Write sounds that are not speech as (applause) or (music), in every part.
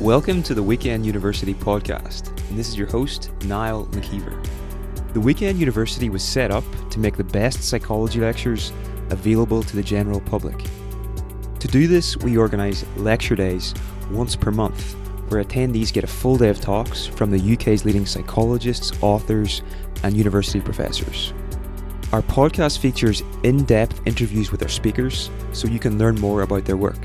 Welcome to the Weekend University podcast, and this is your host, Niall McKeever. The Weekend University was set up to make the best psychology lectures available to the general public. To do this, we organise lecture days once per month, where attendees get a full day of talks from the UK's leading psychologists, authors, and university professors. Our podcast features in depth interviews with our speakers so you can learn more about their work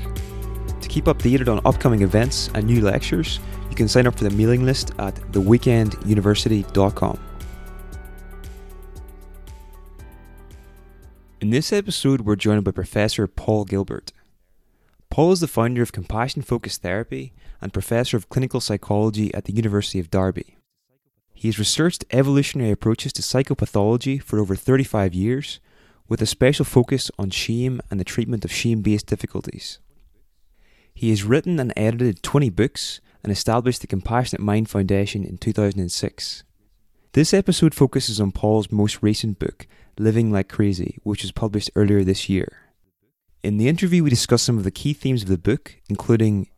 keep updated on upcoming events and new lectures, you can sign up for the mailing list at theweekenduniversity.com. In this episode, we're joined by Professor Paul Gilbert. Paul is the founder of Compassion Focused Therapy and Professor of Clinical Psychology at the University of Derby. He has researched evolutionary approaches to psychopathology for over 35 years, with a special focus on shame and the treatment of shame based difficulties. He has written and edited 20 books and established the Compassionate Mind Foundation in 2006. This episode focuses on Paul's most recent book, Living Like Crazy, which was published earlier this year. In the interview, we discuss some of the key themes of the book, including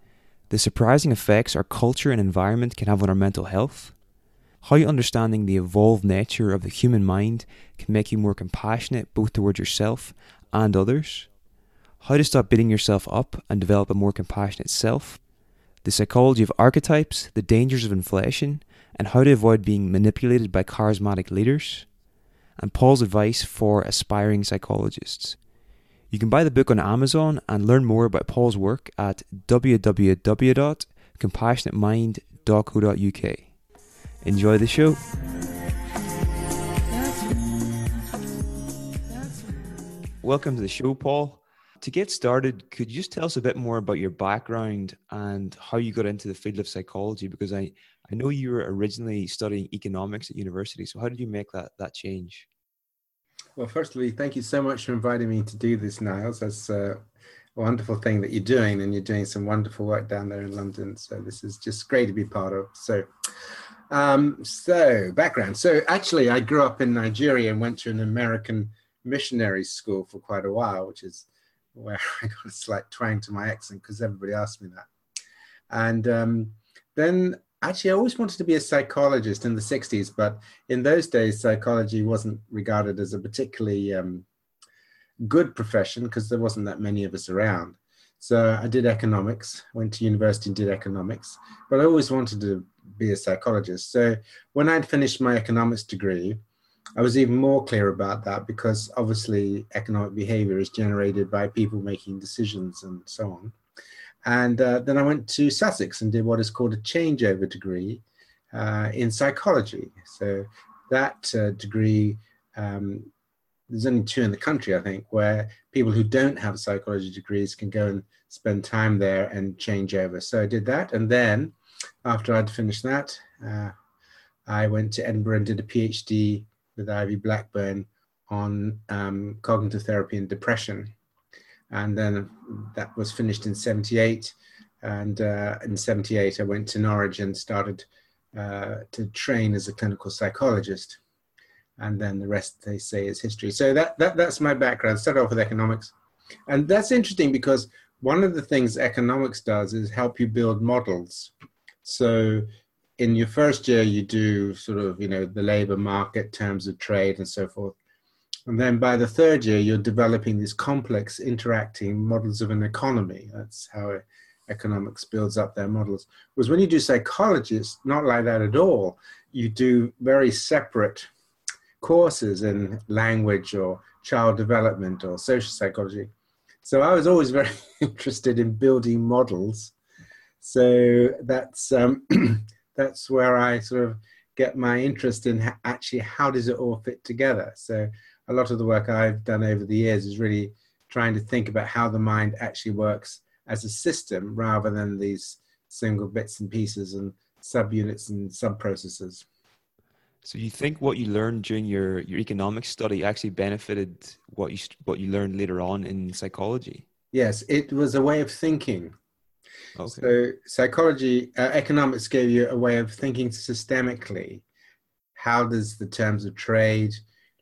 the surprising effects our culture and environment can have on our mental health, how understanding the evolved nature of the human mind can make you more compassionate both towards yourself and others, how to stop beating yourself up and develop a more compassionate self, the psychology of archetypes, the dangers of inflation, and how to avoid being manipulated by charismatic leaders, and Paul's advice for aspiring psychologists. You can buy the book on Amazon and learn more about Paul's work at www.compassionatemind.co.uk. Enjoy the show. Welcome to the show, Paul. To get started, could you just tell us a bit more about your background and how you got into the field of psychology? Because I, I know you were originally studying economics at university. So how did you make that that change? Well, firstly, thank you so much for inviting me to do this, Niles. That's a wonderful thing that you're doing, and you're doing some wonderful work down there in London. So this is just great to be part of. So, um, so background. So actually, I grew up in Nigeria and went to an American missionary school for quite a while, which is where (laughs) I got a slight twang to my accent because everybody asked me that. And um, then actually, I always wanted to be a psychologist in the 60s, but in those days, psychology wasn't regarded as a particularly um, good profession because there wasn't that many of us around. So I did economics, went to university and did economics, but I always wanted to be a psychologist. So when I'd finished my economics degree, I was even more clear about that because obviously economic behavior is generated by people making decisions and so on. And uh, then I went to Sussex and did what is called a changeover degree uh, in psychology. So that uh, degree, um, there's only two in the country, I think, where people who don't have psychology degrees can go and spend time there and change over. So I did that. And then after I'd finished that, uh, I went to Edinburgh and did a PhD with Ivy Blackburn on um, cognitive therapy and depression. And then that was finished in 78. And uh, in 78, I went to Norwich and started uh, to train as a clinical psychologist. And then the rest, they say, is history. So that, that that's my background. Started off with economics. And that's interesting because one of the things economics does is help you build models. So in your first year you do sort of you know the labor market terms of trade and so forth. And then by the third year you're developing these complex interacting models of an economy. That's how economics builds up their models. Was when you do psychology it's not like that at all. You do very separate courses in language or child development or social psychology. So i was always very (laughs) interested in building models. So that's um, (clears throat) that's where I sort of get my interest in actually how does it all fit together. So a lot of the work I've done over the years is really trying to think about how the mind actually works as a system rather than these single bits and pieces and subunits and sub-processes. So you think what you learned during your, your economics study actually benefited what you what you learned later on in psychology? Yes, it was a way of thinking. Okay. So psychology, uh, economics gave you a way of thinking systemically. How does the terms of trade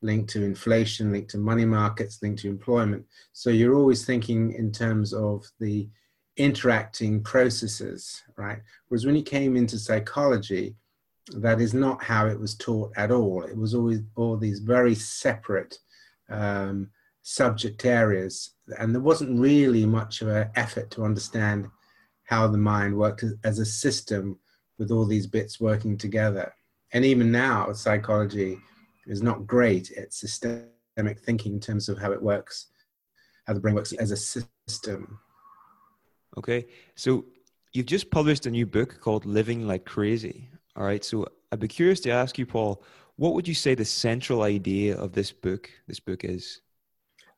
link to inflation, link to money markets, link to employment? So you're always thinking in terms of the interacting processes, right? Whereas when you came into psychology, that is not how it was taught at all. It was always all these very separate um, subject areas, and there wasn't really much of an effort to understand how the mind worked as a system with all these bits working together. And even now, psychology is not great at systemic thinking in terms of how it works, how the brain works as a system. Okay, so you've just published a new book called Living Like Crazy. All right, so I'd be curious to ask you, Paul, what would you say the central idea of this book this book is?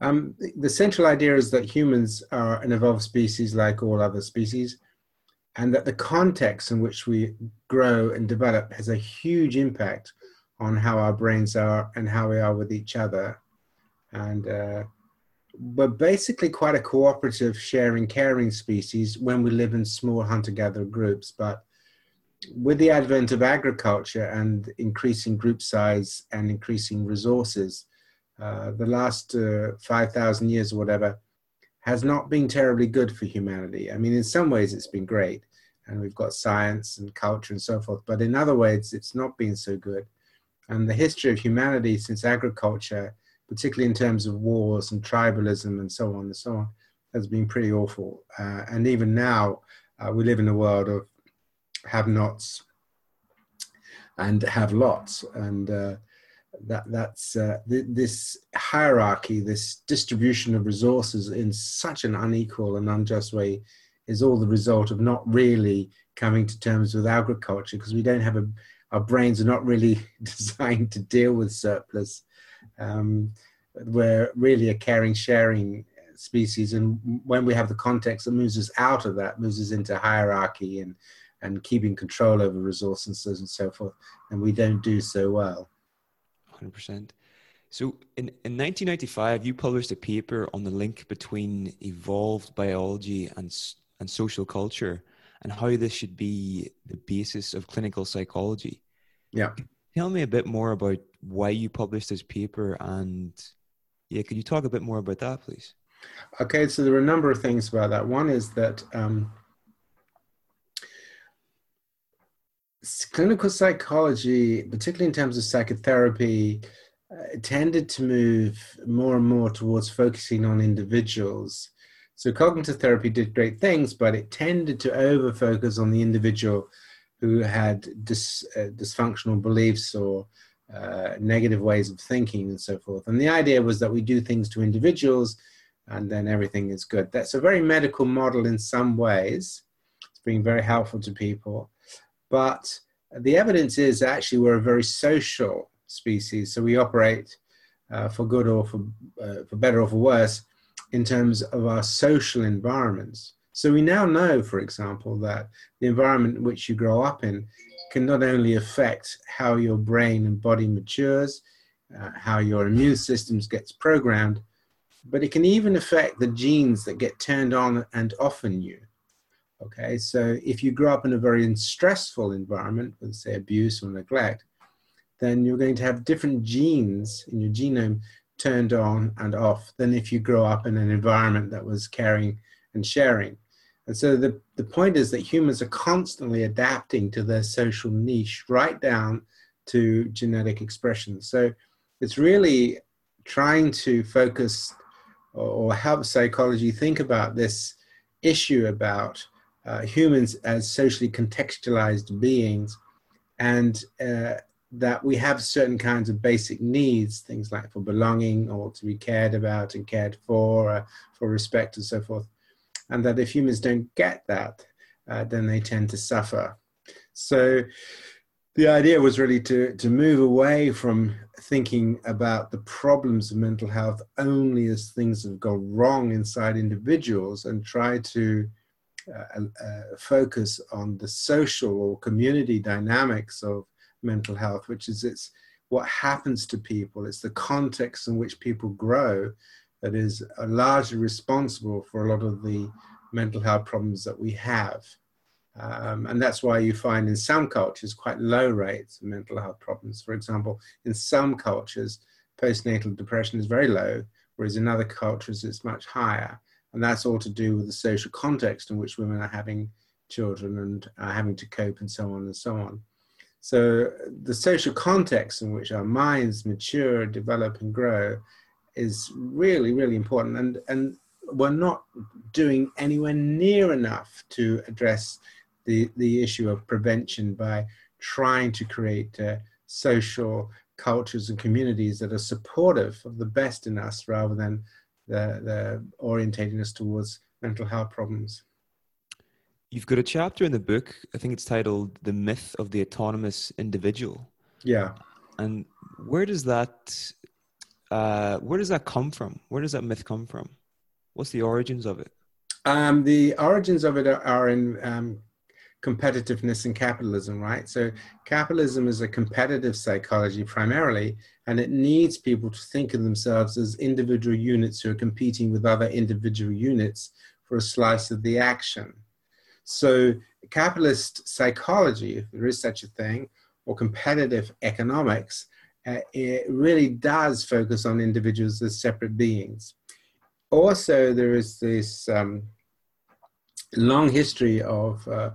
Um, the central idea is that humans are an evolved species like all other species, and that the context in which we grow and develop has a huge impact on how our brains are and how we are with each other. And uh, we're basically quite a cooperative, sharing, caring species when we live in small hunter gatherer groups. But with the advent of agriculture and increasing group size and increasing resources, uh, the last uh, 5,000 years or whatever has not been terribly good for humanity. I mean, in some ways it's been great, and we've got science and culture and so forth, but in other ways it's not been so good. And the history of humanity since agriculture, particularly in terms of wars and tribalism and so on and so on, has been pretty awful. Uh, and even now, uh, we live in a world of have nots and have lots. And uh, that that's uh, th- this hierarchy, this distribution of resources in such an unequal and unjust way is all the result of not really coming to terms with agriculture because we don't have a our brains are not really (laughs) designed to deal with surplus. Um, we're really a caring, sharing species, and when we have the context that moves us out of that, moves us into hierarchy and and keeping control over resources and so forth, and we don't do so well. 100%. So in, in 1995, you published a paper on the link between evolved biology and, and social culture and how this should be the basis of clinical psychology. Yeah. Tell me a bit more about why you published this paper and yeah, could you talk a bit more about that, please? Okay, so there are a number of things about that. One is that um, clinical psychology, particularly in terms of psychotherapy, uh, tended to move more and more towards focusing on individuals. So cognitive therapy did great things, but it tended to over focus on the individual who had dis, uh, dysfunctional beliefs or uh, negative ways of thinking and so forth. And the idea was that we do things to individuals and then everything is good. That's a very medical model in some ways. It's been very helpful to people. But the evidence is actually we're a very social species, so we operate uh, for good or for, uh, for better or for worse in terms of our social environments. So we now know, for example, that the environment in which you grow up in can not only affect how your brain and body matures, uh, how your immune systems gets programmed, but it can even affect the genes that get turned on and off in you. Okay, so if you grow up in a very stressful environment with, say, abuse or neglect, then you're going to have different genes in your genome turned on and off than if you grow up in an environment that was caring and sharing. And so the, the point is that humans are constantly adapting to their social niche right down to genetic expression. So it's really trying to focus or, or help psychology think about this issue about uh, humans as socially contextualized beings and uh, that we have certain kinds of basic needs, things like for belonging or to be cared about and cared for, uh, for respect and so forth. And that if humans don't get that, uh, then they tend to suffer. So the idea was really to, to move away from thinking about the problems of mental health only as things that have gone wrong inside individuals and try to uh, uh, focus on the social or community dynamics of mental health, which is it's what happens to people. It's the context in which people grow that is uh, largely responsible for a lot of the mental health problems that we have. Um, and that's why you find in some cultures quite low rates of mental health problems. For example, in some cultures, postnatal depression is very low, whereas in other cultures it's much higher. And that's all to do with the social context in which women are having children and are having to cope and so on and so on. So the social context in which our minds mature, develop, and grow is really, really important. And, and we're not doing anywhere near enough to address the, the issue of prevention by trying to create uh, social cultures and communities that are supportive of the best in us rather than the, the orientating us towards mental health problems. You've got a chapter in the book, I think it's titled The Myth of the Autonomous Individual. Yeah. And where does that uh, where does that come from? Where does that myth come from? What's the origins of it? Um, the origins of it are, are in um, competitiveness and capitalism, right? So capitalism is a competitive psychology primarily, and it needs people to think of themselves as individual units who are competing with other individual units for a slice of the action. So capitalist psychology, if there is such a thing, or competitive economics, uh, it really does focus on individuals as separate beings. Also, there is this um, long history of uh,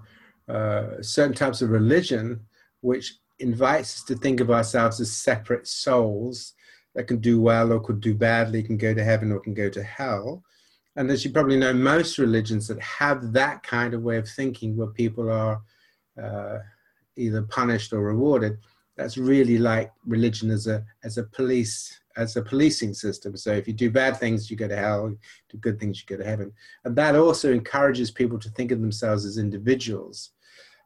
uh, certain types of religion which invites us to think of ourselves as separate souls that can do well or could do badly, can go to heaven or can go to hell. And as you probably know, most religions that have that kind of way of thinking where people are uh, either punished or rewarded, that's really like religion as a, as a police as a policing system. So if you do bad things, you go to hell. Do good things, you go to heaven. And that also encourages people to think of themselves as individuals.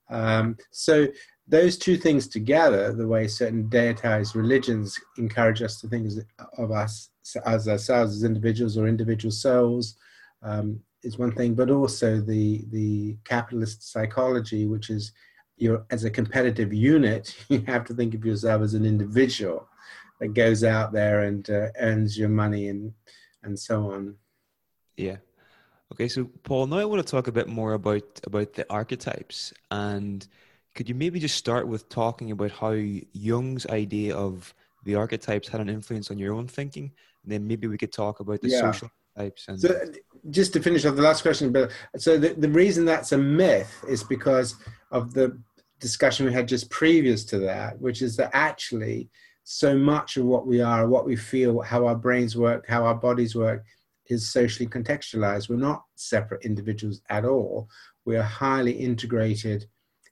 Um, so those two things together, the way certain deitized religions encourage us to think of us as ourselves as individuals or individual souls, um, is one thing. But also the the capitalist psychology, which is you're as a competitive unit, (laughs) you have to think of yourself as an individual that goes out there and uh, earns your money and and so on. Yeah. Okay, so Paul, now I want to talk a bit more about about the archetypes, and could you maybe just start with talking about how Jung's idea of the archetypes had an influence on your own thinking, and then maybe we could talk about the yeah. social types. And so, just to finish off the last question, but so the, the reason that's a myth is because of the discussion we had just previous to that, which is that actually so much of what we are, what we feel, how our brains work, how our bodies work, is socially contextualized. We're not separate individuals at all. We are highly integrated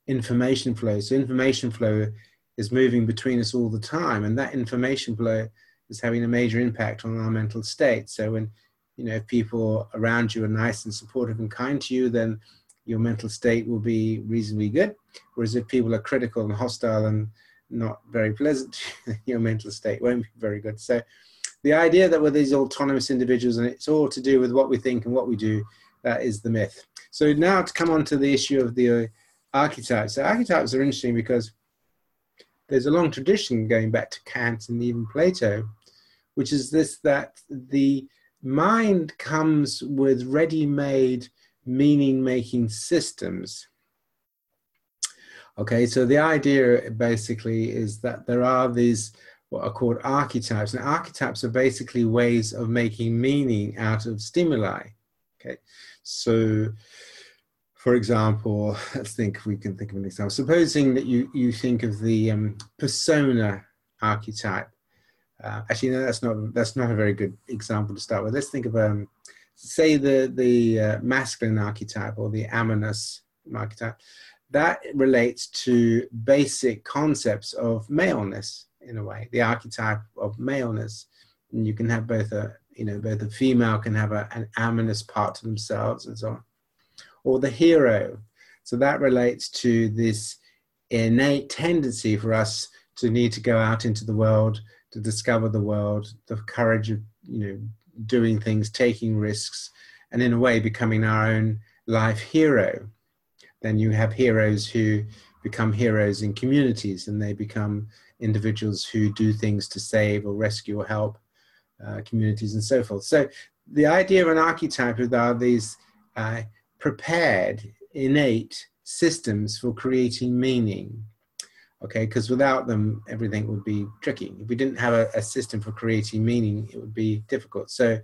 information flow. So information flow is moving between us all the time, and that information flow is having a major impact on our mental state. So when you know if people around you are nice and supportive and kind to you, then your mental state will be reasonably good. Whereas if people are critical and hostile and not very pleasant, (laughs) your mental state won't be very good. So the idea that we're these autonomous individuals and it's all to do with what we think and what we do, that is the myth. So now to come on to the issue of the uh, archetypes. So archetypes are interesting because there's a long tradition going back to Kant and even Plato, which is this that the mind comes with ready-made meaning-making systems Okay, so the idea basically is that there are these what are called archetypes, and archetypes are basically ways of making meaning out of stimuli. Okay, so for example, let's think we can think of an example. Supposing that you you think of the um, persona archetype. Uh, actually, no, that's not that's not a very good example to start with. Let's think of um, say the the uh, masculine archetype or the animus archetype that relates to basic concepts of maleness in a way, the archetype of maleness. And you can have both a, you know, both a female can have a, an animus part to themselves and so on. Or the hero. So that relates to this innate tendency for us to need to go out into the world, to discover the world, the courage of, you know, doing things, taking risks, and in a way becoming our own life hero then you have heroes who become heroes in communities and they become individuals who do things to save or rescue or help uh, communities and so forth. So the idea of an archetype are these uh, prepared, innate systems for creating meaning. Okay, because without them, everything would be tricky. If we didn't have a, a system for creating meaning, it would be difficult. So,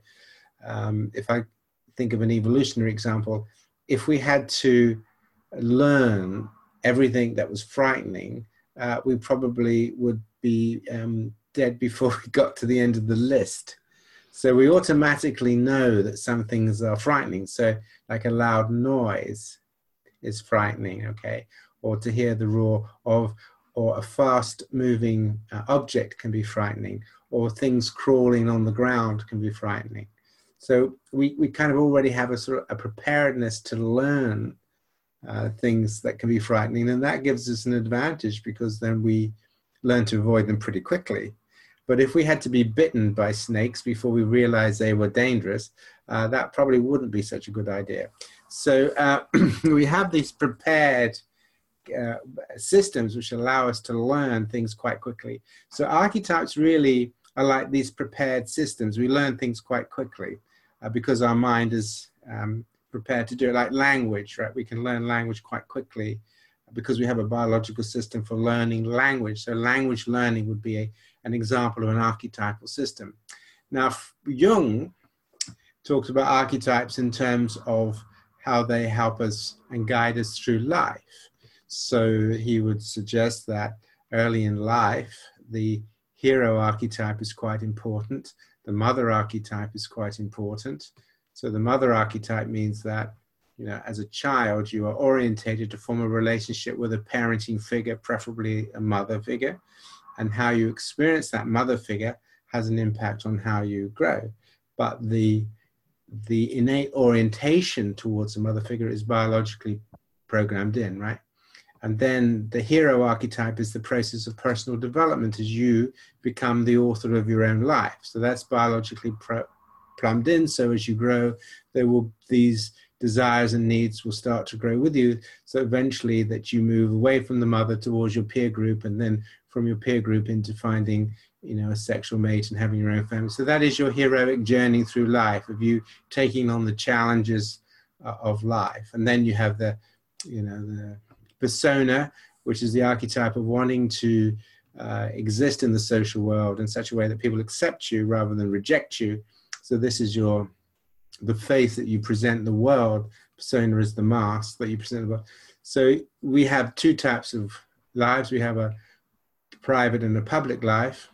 um, if I think of an evolutionary example, if we had to learn everything that was frightening, uh, we probably would be um, dead before (laughs) we got to the end of the list. So we automatically know that some things are frightening. So, like a loud noise is frightening, okay? Or to hear the roar of, or a fast moving uh, object can be frightening, or things crawling on the ground can be frightening. So we, we kind of already have a sort of a preparedness to learn uh, things that can be frightening, and that gives us an advantage because then we learn to avoid them pretty quickly. But if we had to be bitten by snakes before we realized they were dangerous, uh, that probably wouldn't be such a good idea. So uh, (clears throat) we have these prepared uh, systems which allow us to learn things quite quickly. So archetypes really are like these prepared systems. We learn things quite quickly uh, because our mind is um, prepared to do it. Like language, right? We can learn language quite quickly because we have a biological system for learning language. So language learning would be a, an example of an archetypal system. Now, Jung talks about archetypes in terms of how they help us and guide us through life. So he would suggest that early in life, the hero archetype is quite important. The mother archetype is quite important. So the mother archetype means that you know, as a child, you are orientated to form a relationship with a parenting figure, preferably a mother figure, and how you experience that mother figure has an impact on how you grow. But the the innate orientation towards a mother figure is biologically programmed in, right? And then the hero archetype is the process of personal development as you become the author of your own life. So that's biologically pro- plumbed in. So as you grow, there will these desires and needs will start to grow with you. So eventually that you move away from the mother towards your peer group and then from your peer group into finding, you know, a sexual mate and having your own family. So that is your heroic journey through life of you taking on the challenges uh, of life. And then you have the, you know, the persona, which is the archetype of wanting to uh, exist in the social world in such a way that people accept you rather than reject you. So this is your the face that you present the world. Persona is the mask that you present the world. So we have two types of lives. We have a private and a public life.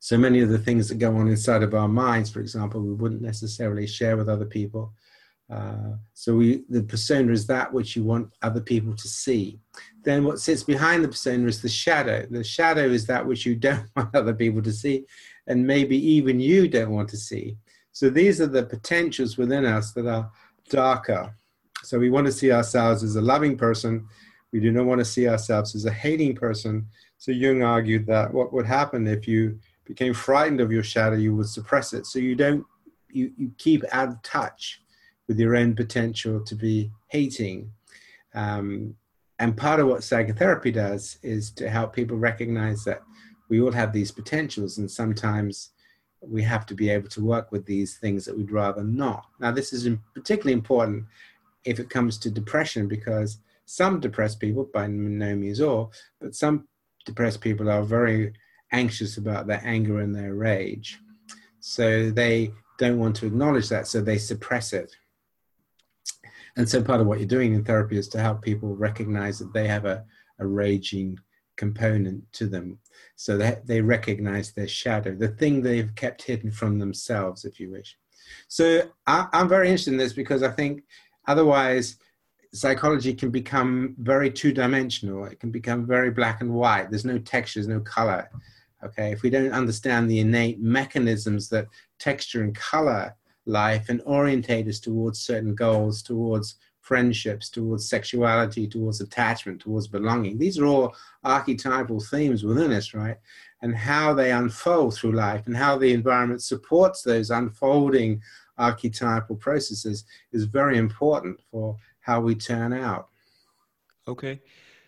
So many of the things that go on inside of our minds, for example, we wouldn't necessarily share with other people. Uh, so we, the persona is that which you want other people to see. Then what sits behind the persona is the shadow. The shadow is that which you (laughs) don't want other people to see, and maybe even you don't want to see. So these are the potentials within us that are darker. So we want to see ourselves as a loving person. We do not want to see ourselves as a hating person. So Jung argued that what would happen if you became frightened of your shadow, you would suppress it. So you don't, you, you keep out of touch with your own potential to be hating. Um, and part of what psychotherapy does is to help people recognize that we all have these potentials and sometimes we have to be able to work with these things that we'd rather not. Now, this is particularly important if it comes to depression because some depressed people, by no means all, but some depressed people are very anxious about their anger and their rage. So they don't want to acknowledge that, so they suppress it. And so part of what you're doing in therapy is to help people recognize that they have a, a raging component to them so that they recognize their shadow, the thing they've kept hidden from themselves, if you wish. So I, am very interested in this because I think otherwise psychology can become very two dimensional. It can become very black and white. There's no textures, no color. Okay, if we don't understand the innate mechanisms that texture and color life and orientate us towards certain goals, towards friendships, towards sexuality, towards attachment, towards belonging. These are all archetypal themes within us, right? And how they unfold through life and how the environment supports those unfolding archetypal processes is very important for how we turn out. Okay.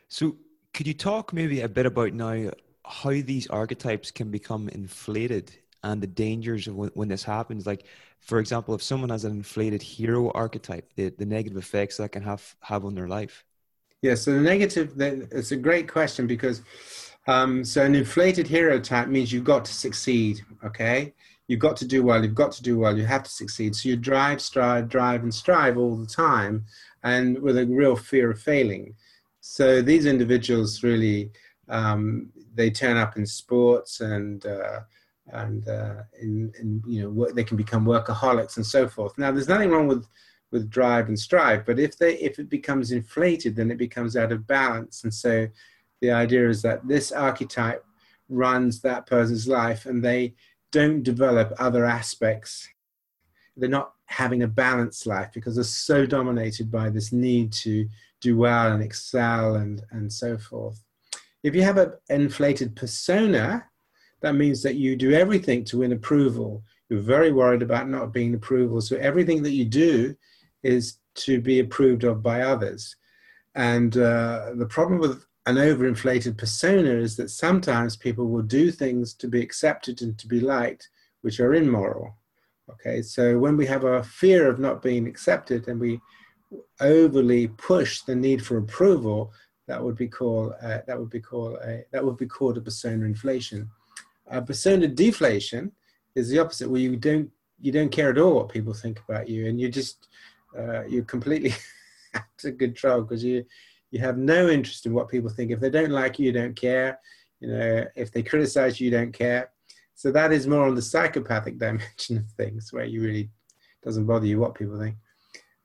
So, could you talk maybe a bit about now how these archetypes can become inflated and the dangers of when, when, this happens. Like, for example, if someone has an inflated hero archetype, the, the negative effects that can have have on their life. Yeah, so the negative, it's a great question because um, so an inflated hero type means you've got to succeed, okay? you've got to do well, you've got to do well, you have to succeed. So you drive, strive, drive, and strive all the time, and with a real fear of failing. So these individuals really um, they turn up in sports and uh, and uh, in, in you know work, they can become workaholics and so forth. Now there's nothing wrong with with drive and strive, but if they if it becomes inflated, then it becomes out of balance. And so the idea is that this archetype runs that person's life, and they don't develop other aspects. They're not having a balanced life because they're so dominated by this need to do well and excel and, and so forth. If you have an inflated persona, that means that you do everything to win approval. You're very worried about not being approval. So everything that you do is to be approved of by others. And uh, the problem with an overinflated persona is that sometimes people will do things to be accepted and to be liked, which are immoral. Okay, so when we have a fear of not being accepted and we overly push the need for approval, that would be called uh, that would be called a that would be called a persona inflation. A persona deflation is the opposite, where you don't you don't care at all what people think about you, and you just uh, you're completely (laughs) out of control because you you have no interest in what people think. If they don't like you, you don't care. You know, if they criticize you, you don't care. So that is more on the psychopathic (laughs) dimension of things, where you really doesn't bother you what people think.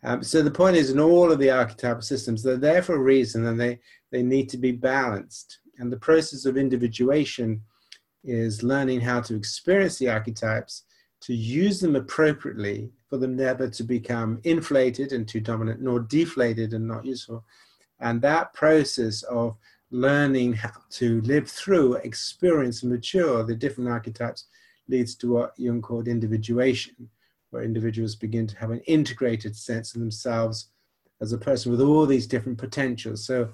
Um, so the point is, in all of the archetypal systems, they're there for a reason, and they they need to be balanced. And the process of individuation is learning how to experience the archetypes, to use them appropriately for them never to become inflated and too dominant, nor deflated and not useful. And that process of learning how to live through, experience, and mature the different archetypes leads to what Jung called individuation where individuals begin to have an integrated sense of themselves as a person with all these different potentials. So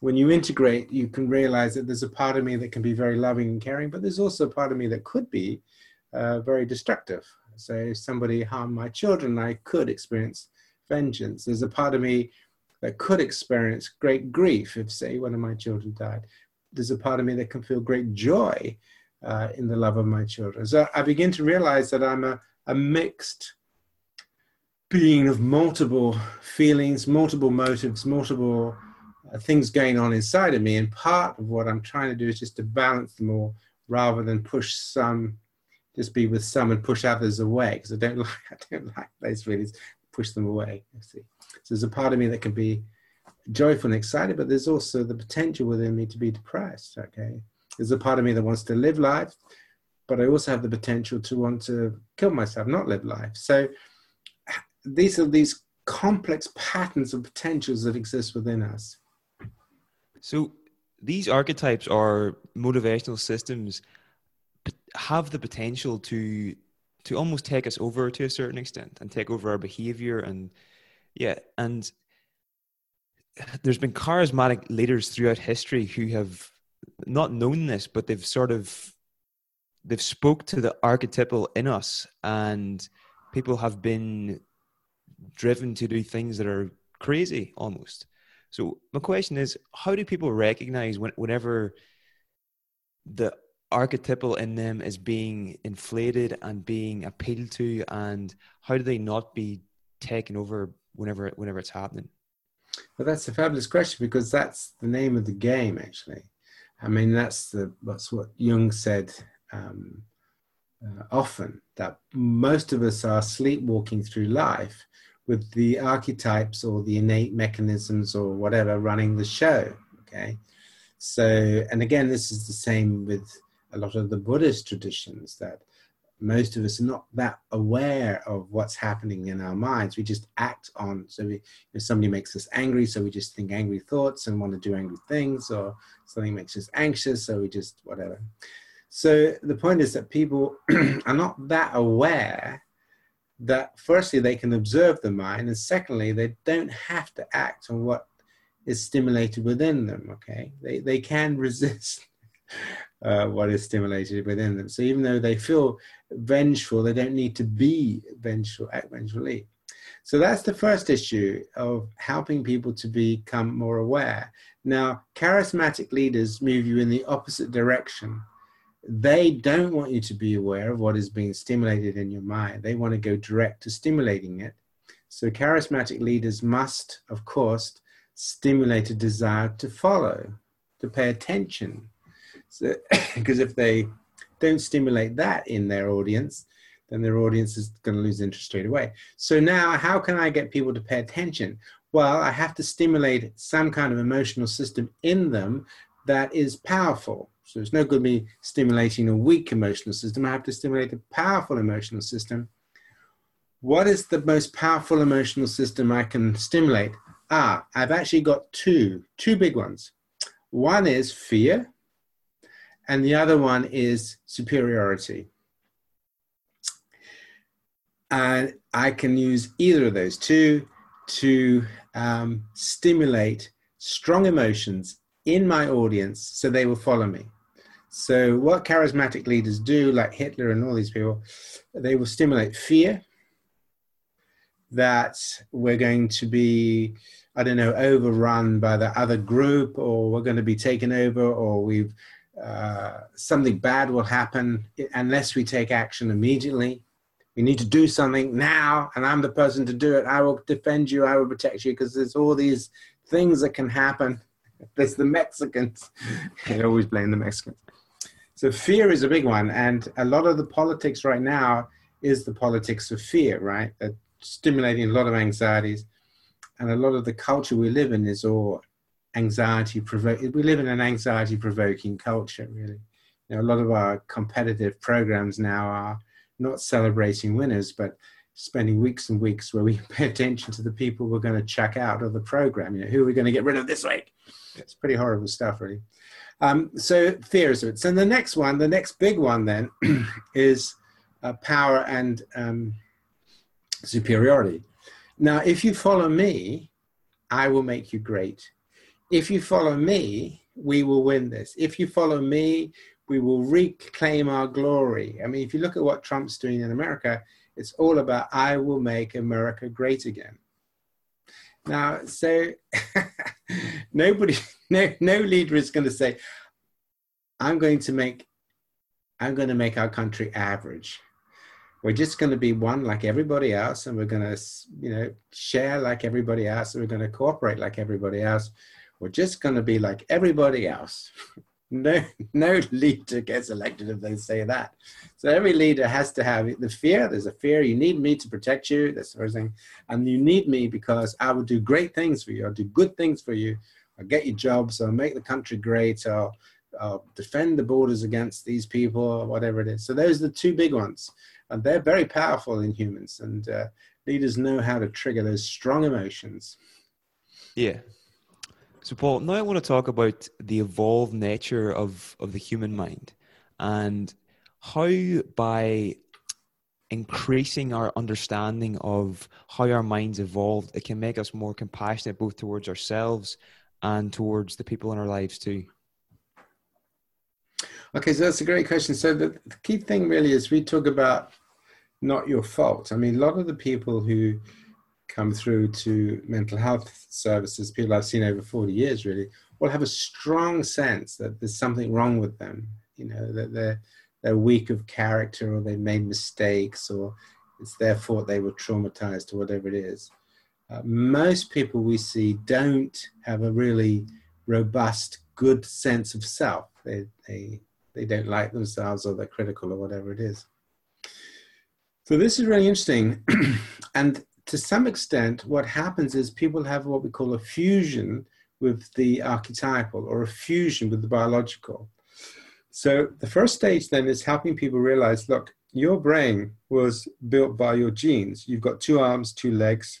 when you integrate, you can realize that there's a part of me that can be very loving and caring, but there's also a part of me that could be uh, very destructive. So if somebody harmed my children, I could experience vengeance. There's a part of me that could experience great grief if, say, one of my children died. There's a part of me that can feel great joy uh, in the love of my children. So I begin to realize that I'm a, a mixed being of multiple feelings, multiple motives, multiple Uh, things going on inside of me. And part of what I'm trying to do is just to balance them all rather than push some, just be with some and push others away because I don't (laughs) like, I don't like those feelings, push them away. see. So there's a part of me that can be joyful and excited, but there's also the potential within me to be depressed. Okay. There's a part of me that wants to live life but I also have the potential to want to kill myself, not live life. So these are these complex patterns of potentials that exist within us. So these archetypes or motivational systems have the potential to to almost take us over to a certain extent and take over our behavior and yeah and (sighs) there's been charismatic leaders throughout history who have not known this but they've sort of they've spoke to the archetypal in us and people have been driven to do things that are crazy almost so my question is how do people recognize when, whenever the archetypal in them is being inflated and being appealed to and how do they not be taken over whenever whenever it's happening? Well that's a fabulous question because that's the name of the game actually. I mean that's the that's what jung said um, uh, often that most of us are sleepwalking through life with the archetypes or the innate mechanisms or whatever running the show. Okay. So, and again, this is the same with a lot of the Buddhist traditions that most of us are not that aware of what's happening in our minds. We just act on. So, we, if somebody makes us angry, so we just think angry thoughts and want to do angry things, or something makes us anxious, so we just whatever. So the point is that people (clears throat) are not that aware that firstly they can observe the mind and secondly they don't have to act on what is stimulated within them okay? They, they can (laughs) resist uh, what is stimulated within them. So even though they feel vengeful they don't need to be vengeful act vengefully. So that's the first issue of helping people to become more aware. Now charismatic leaders move you in the opposite direction they don't want you to be aware of what is being stimulated in your mind. They want to go direct to stimulating it. So, charismatic leaders must, of course, stimulate a desire to follow, to pay attention. So, (coughs) because if they don't stimulate that in their audience, then their audience is going to lose interest straight away. So now, how can I get people to pay attention? Well, I have to stimulate some kind of emotional system in them that is powerful. So it's no good me stimulating a weak emotional system. I have to stimulate a powerful emotional system. What is the most powerful emotional system I can stimulate? Ah, I've actually got two, two big ones. One is fear, and the other one is superiority. And I can use either of those two to um, stimulate strong emotions in my audience so they will follow me. So, what charismatic leaders do, like Hitler and all these people, they will stimulate fear that we're going to be, I don't know, overrun by the other group, or we're going to be taken over, or we've uh, something bad will happen unless we take action immediately. We need to do something now, and I'm the person to do it. I will defend you. I will protect you because there's all these things that can happen. (laughs) There's the Mexicans. (laughs) I always blame the Mexicans. So fear is a big one, and a lot of the politics right now is the politics of fear, right? That stimulating a lot of anxieties, and a lot of the culture we live in is all anxiety provoking. We live in an anxiety provoking culture, really. You know, a lot of our competitive programs now are not celebrating winners, but spending weeks and weeks where we (laughs) pay attention to the people we're going to check out of the program. You know, who are we going to get rid of this week? It's pretty horrible stuff, really. Um, so fears of it. So the next one, the next big one, then, (clears throat) is uh, power and um, superiority. Now, if you follow me, I will make you great. If you follow me, we will win this. If you follow me, we will reclaim our glory. I mean, if you look at what Trump's doing in America, it's all about I will make America great again. Now, so (laughs) nobody, no, no leader is going to say, I'm going to make, I'm going to make our country average. We're just going to be one like everybody else, and we're going to, you know, share like everybody else, and we're going to cooperate like everybody else. We're just going to be like everybody else. (laughs) no no leader gets elected if they say that. So every leader has to have the fear. There's a fear. You need me to protect you. That's the first thing. And you need me because I will do great things for you. I'll do good things for you. I'll get you jobs. I'll make the country great. I'll, I'll defend the borders against these people or whatever it is. So those are the two big ones. And they're very powerful in humans. And uh, leaders know how to trigger those strong emotions. Yeah, so, Paul, now I want to talk about the evolved nature of, of the human mind and how, by increasing our understanding of how our minds evolved, it can make us more compassionate both towards ourselves and towards the people in our lives too. Okay, so that's a great question. So, the, the key thing really is we talk about not your fault. I mean, a lot of the people who come through to mental health services, people I've seen over 40 years really, will have a strong sense that there's something wrong with them, you know, that they're, they're weak of character or they made mistakes or it's their fault they were traumatized or whatever it is. Uh, most people we see don't have a really robust, good sense of self. They, they, they don't like themselves or they're critical or whatever it is. So this is really interesting. (clears throat) and to some extent, what happens is people have what we call a fusion with the archetypal or a fusion with the biological. So the first stage then is helping people realize look, your brain was built by your genes. You've got two arms, two legs,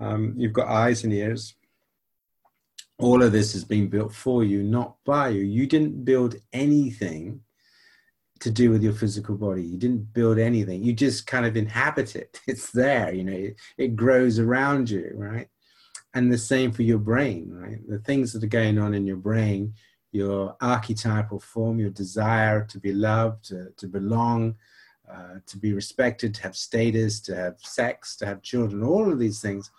um, you've got eyes and ears. All of this has been built for you, not by you. You didn't build anything to do with your physical body. You didn't build anything. You just kind of inhabit it. (laughs) It's there, you know, it, it, grows around you, right? And the same for your brain, right? The things that are going on in your brain, your archetypal form, your desire to be loved, to, to belong, uh, to be respected, to have status, to have sex, to have children, all of these things,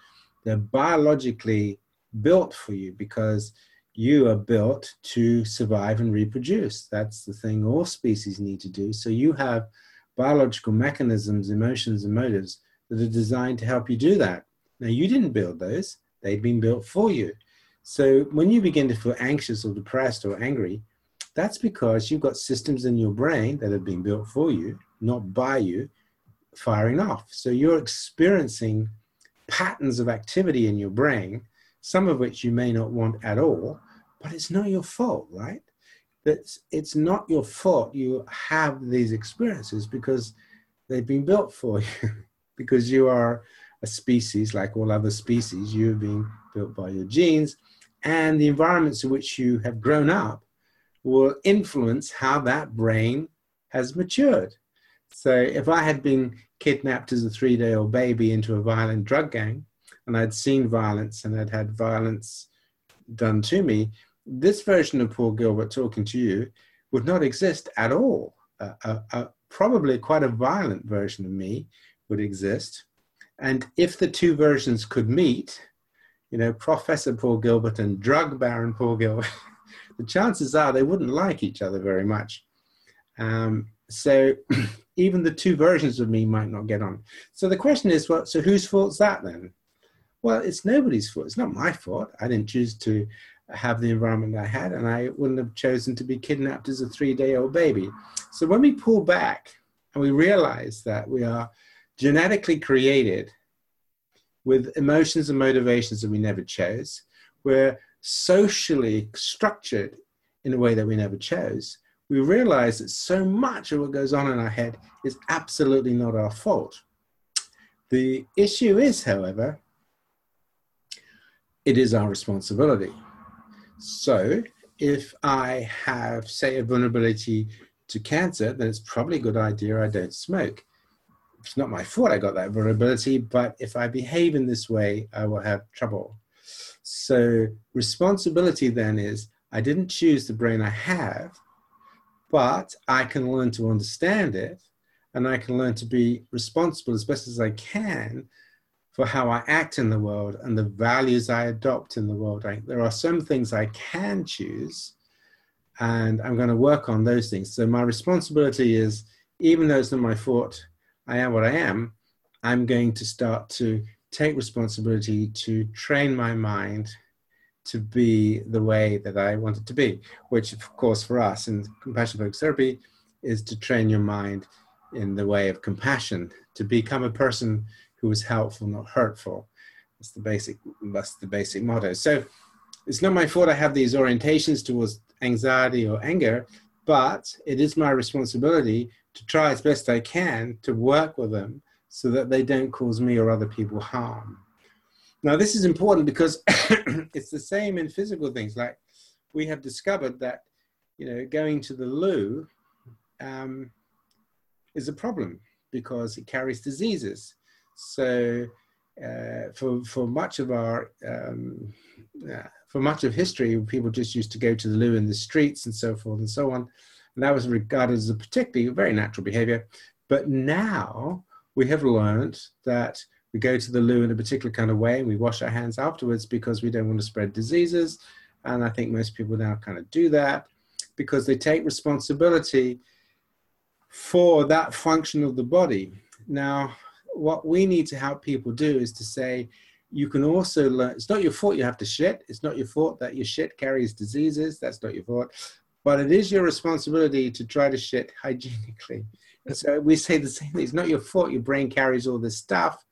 they're biologically built for you because you are built to survive and reproduce. That's the thing all species need to do. So you have biological mechanisms, emotions, and motives that are designed to help you do that. Now, you didn't build those, they've been built for you. So when you begin to feel anxious or depressed or angry, that's because you've got systems in your brain that have been built for you, not by you, firing off. So you're experiencing patterns of activity in your brain, some of which you may not want at all, but it's not your fault, right? That's it's not your fault you have these experiences because they've been built for you, (laughs) because you are a species like all other species. You've been built by your genes, and the environments in which you have grown up will influence how that brain has matured. So if I had been kidnapped as a three day old baby into a violent drug gang and I'd seen violence and I'd had violence done to me, this version of Paul Gilbert talking to you would not exist at all. Uh, uh, uh, probably quite a violent version of me would exist. And if the two versions could meet, you know, Professor Paul Gilbert and drug baron Paul Gilbert, (laughs) the chances are they wouldn't like each other very much. Um, so (clears throat) even the two versions of me might not get on. So the question is, well, so whose fault's that then? Well, it's nobody's fault. It's not my fault. I didn't choose to have the environment I had, and I wouldn't have chosen to be kidnapped as a three day old baby. So when we pull back and we realize that we are genetically created with emotions and motivations that we never chose, we're socially structured in a way that we never chose, we realize that so much of what goes on in our head is absolutely not our fault. The issue is, however, it is our responsibility. So if I have, say, a vulnerability to cancer, then it's probably a good idea I don't smoke. It's not my fault I got that vulnerability, but if I behave in this way, I will have trouble. So responsibility then is I didn't choose the brain I have, but I can learn to understand it and I can learn to be responsible as best as I can for how I act in the world and the values I adopt in the world. I, there are some things I can choose, and I'm going to work on those things. So my responsibility is, even though it's not my fault, I am what I am. I'm going to start to take responsibility to train my mind to be the way that I want it to be, which, of course, for us in compassion focused therapy, is to train your mind in the way of compassion, to become a person who is helpful, not hurtful. That's the basic. That's the basic motto. So it's not my fault I have these orientations towards anxiety or anger, but it is my responsibility to try as best I can to work with them so that they don't cause me or other people harm. Now, this is important because (coughs) it's the same in physical things. Like we have discovered that, you know, going to the loo um, is a problem because it carries diseases. So uh, for for much of our um, for much of history, people just used to go to the loo in the streets and so forth and so on, and that was regarded as a particularly very natural behavior. But now we have learned that we go to the loo in a particular kind of way and we wash our hands afterwards because we don't want to spread diseases. And I think most people now kind of do that because they take responsibility for that function of the body. Now, what we need to help people do is to say, you can also learn, it's not your fault you have to shit. It's not your fault that your shit carries diseases. That's not your fault. But it is your responsibility to try to shit hygienically. And so we say the same thing. It's not your fault your brain carries all this stuff,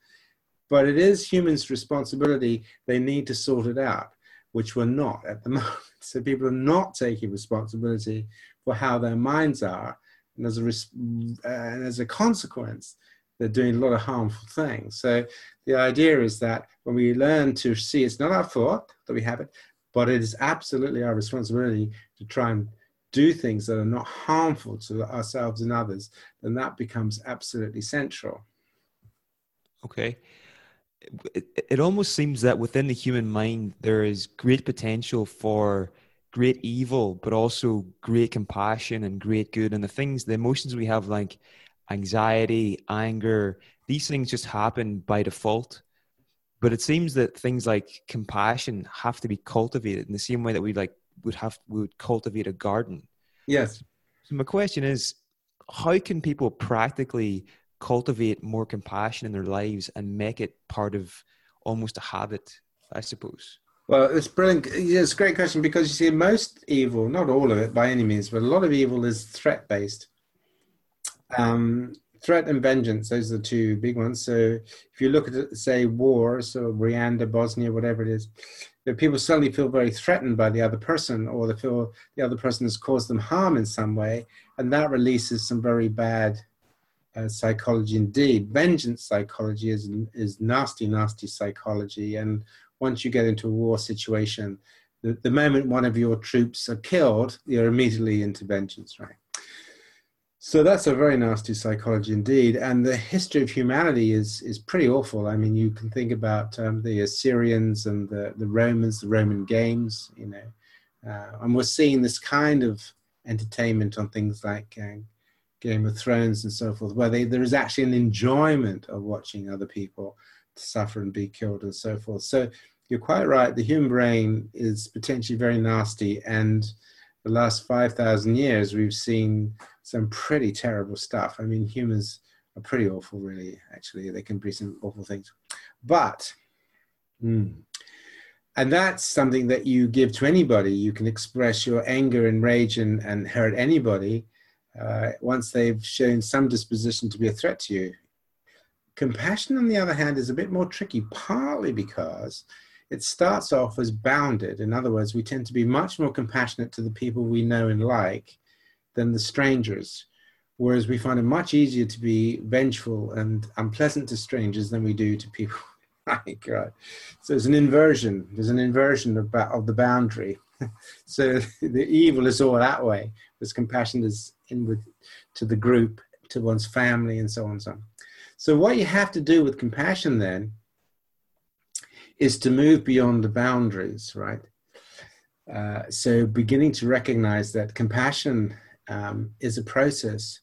but it is humans' responsibility. They need to sort it out, which we're not at the (laughs) moment. So people are not taking responsibility for how their minds are. And as a, uh, and as a consequence, they're doing a lot of harmful things. So the idea is that when we learn to see it's not our fault that we have it, but it is absolutely our responsibility to try and do things that are not harmful to ourselves and others, then that becomes absolutely central. Okay. It, it almost seems that within the human mind, there is great potential for great evil, but also great compassion and great good. And the things, the emotions we have, like anxiety, anger, these things just happen by default but it seems that things like compassion have to be cultivated in the same way that we like would have we would cultivate a garden. Yes. So my question is, how can people practically cultivate more compassion in their lives and make it part of almost a habit? I suppose. Well, it's brilliant. It's a great question because you see, most evil, not all of it by any means, but a lot of evil is threat based. Um, threat and vengeance, those are the two big ones. So if you look at, say, war, so Rwanda, Bosnia, whatever it is, that people suddenly feel very threatened by the other person or they feel the other person has caused them harm in some way. And that releases some very bad uh, psychology indeed. Vengeance psychology is, is nasty, nasty psychology. And once you get into a war situation, the, the moment one of your troops are killed, you're immediately into vengeance, right? So that's a very nasty psychology indeed, and the history of humanity is is pretty awful. I mean, you can think about um, the Assyrians and the the Romans, the Roman games, you know, uh, and we're seeing this kind of entertainment on things like uh, Game of Thrones and so forth, where they, there is actually an enjoyment of watching other people suffer and be killed and so forth. So you're quite right. The human brain is potentially very nasty, and the last five thousand years we've seen some pretty terrible stuff. I mean, humans are pretty awful, really. Actually, they can be some awful things, but. Mm, and that's something that you give to anybody. You can express your anger and rage and, and hurt anybody uh, once they've shown some disposition to be a threat to you. Compassion, on the other hand, is a bit more tricky, partly because it starts off as bounded. In other words, we tend to be much more compassionate to the people we know and like than the strangers. Whereas we find it much easier to be vengeful and unpleasant to strangers than we do to people. (laughs) My God. So there's an inversion. There's an inversion of, of the boundary. (laughs) so (laughs) the evil is all that way. There's compassion is inward to the group, to one's family, and so on and so on. So what you have to do with compassion then is to move beyond the boundaries, right? Uh, so beginning to recognize that compassion um, is a process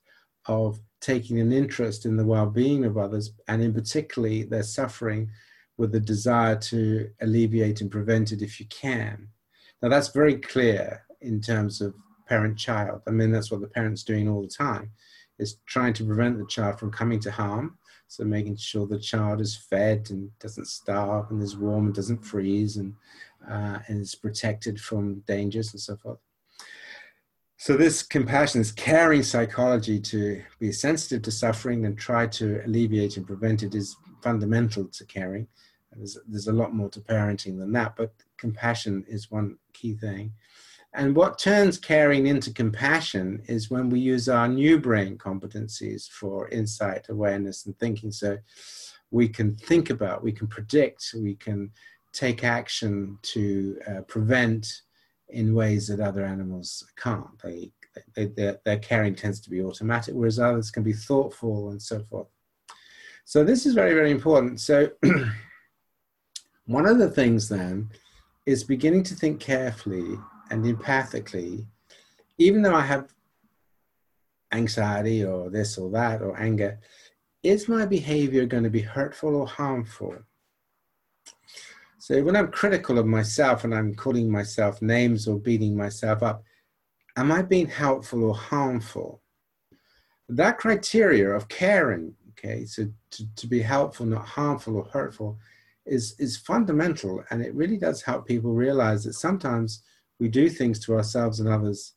of taking an interest in the well-being of others and in particularly their suffering with the desire to alleviate and prevent it if you can now that's very clear in terms of parent-child i mean that's what the parent's doing all the time is trying to prevent the child from coming to harm so making sure the child is fed and doesn't starve and is warm and doesn't freeze and uh, and is protected from dangers and so forth so this compassion, this caring psychology to be sensitive to suffering and try to alleviate and prevent it is fundamental to caring. There's, there's a lot more to parenting than that, but compassion is one key thing. And what turns caring into compassion is when we use our new brain competencies for insight, awareness, and thinking. So we can think about, we can predict, we can take action to uh, prevent in ways that other animals can't. They, they, their, their caring tends to be automatic, whereas others can be thoughtful and so forth. So this is very, very important. So (clears throat) one of the things then is beginning to think carefully and empathically, even though I have anxiety or this or that or anger, is my behavior going to be hurtful or harmful? So when I'm critical of myself and I'm calling myself names or beating myself up, am I being helpful or harmful? That criteria of caring, okay, so to, to be helpful, not harmful or hurtful, is, is fundamental. And it really does help people realize that sometimes we do things to ourselves and others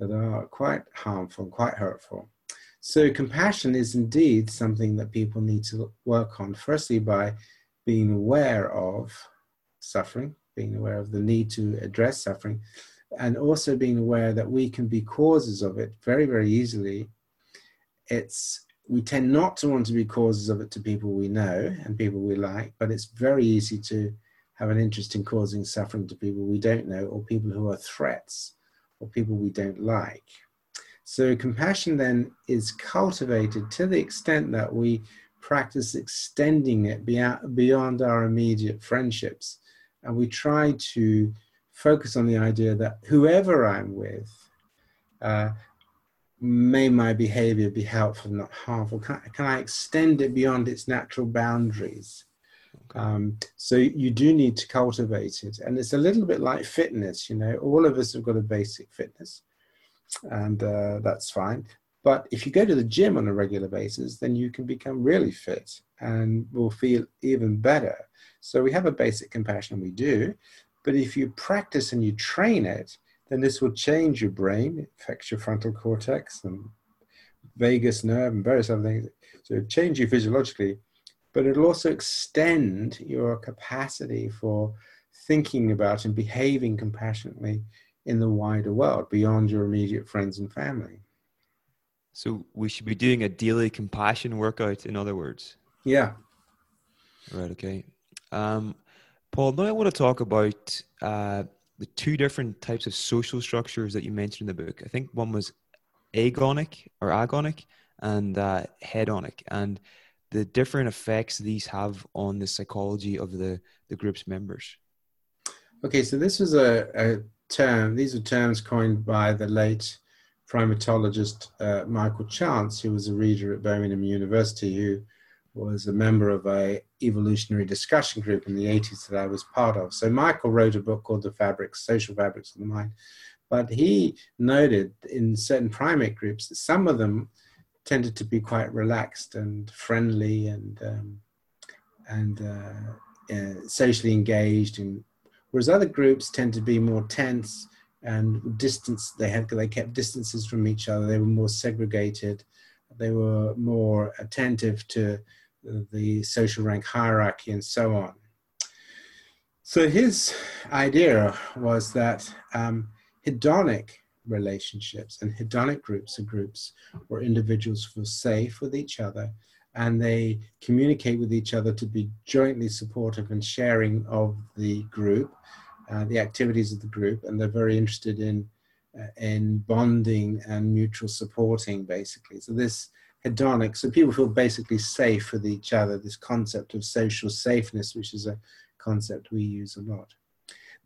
that are quite harmful, and quite hurtful. So compassion is indeed something that people need to work on, firstly by being aware of suffering, being aware of the need to address suffering, and also being aware that we can be causes of it very, very easily. It's we tend not to want to be causes of it to people we know and people we like, but it's very easy to have an interest in causing suffering to people we don't know or people who are threats or people we don't like. So compassion then is cultivated to the extent that we practice extending it beyond our immediate friendships and we try to focus on the idea that whoever I'm with, uh, may my behavior be helpful, not harmful? Can, can, I extend it beyond its natural boundaries? Um, so you do need to cultivate it. And it's a little bit like fitness, you know, all of us have got a basic fitness, and uh, that's fine. But if you go to the gym on a regular basis, then you can become really fit and will feel even better. So we have a basic compassion, we do. But if you practice and you train it, then this will change your brain, it affects your frontal cortex and vagus nerve and various other things. So change you physiologically, but it'll also extend your capacity for thinking about and behaving compassionately in the wider world beyond your immediate friends and family. So we should be doing a daily compassion workout, in other words. Yeah. Right. Okay. Um, Paul, now I want to talk about uh, the two different types of social structures that you mentioned in the book. I think one was agonic or agonic and uh, hedonic, and the different effects these have on the psychology of the, the group's members. Okay, so this is a, a term, these are terms coined by the late primatologist uh, Michael Chance, who was a reader at Birmingham University, who was a member of a evolutionary discussion group in the 80s that I was part of. So Michael wrote a book called The Fabrics, Social Fabrics of the Mind. But he noted in certain primate groups that some of them tended to be quite relaxed and friendly and um, and uh, uh, socially engaged, and whereas other groups tend to be more tense and distance they had they kept distances from each other. They were more segregated. They were more attentive to the social rank hierarchy and so on. So his idea was that um, hedonic relationships and hedonic groups are groups where individuals feel safe with each other and they communicate with each other to be jointly supportive and sharing of the group uh, the activities of the group, and they're very interested in uh, in bonding and mutual supporting, basically. So this hedonic, so people feel basically safe with each other. This concept of social safeness, which is a concept we use a lot.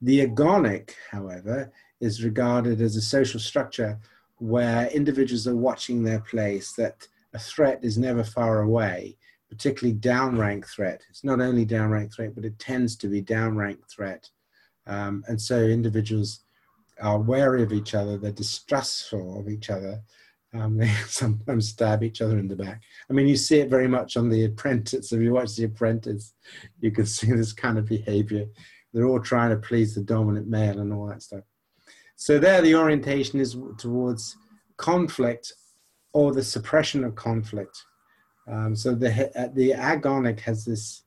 The agonic, however, is regarded as a social structure where individuals are watching their place, that a threat is never far away, particularly downrank threat. It's not only downrank threat, but it tends to be downrank threat. Um, and so individuals are wary of each other, they're distrustful of each other. Um, they (laughs) sometimes stab each other in the back. I mean, you see it very much on The Apprentice. If you watch The Apprentice, you can (laughs) see this kind of behavior. They're all trying to please the dominant male and all that stuff. So, there, the orientation is towards conflict or the suppression of conflict. Um, so, the, the agonic has this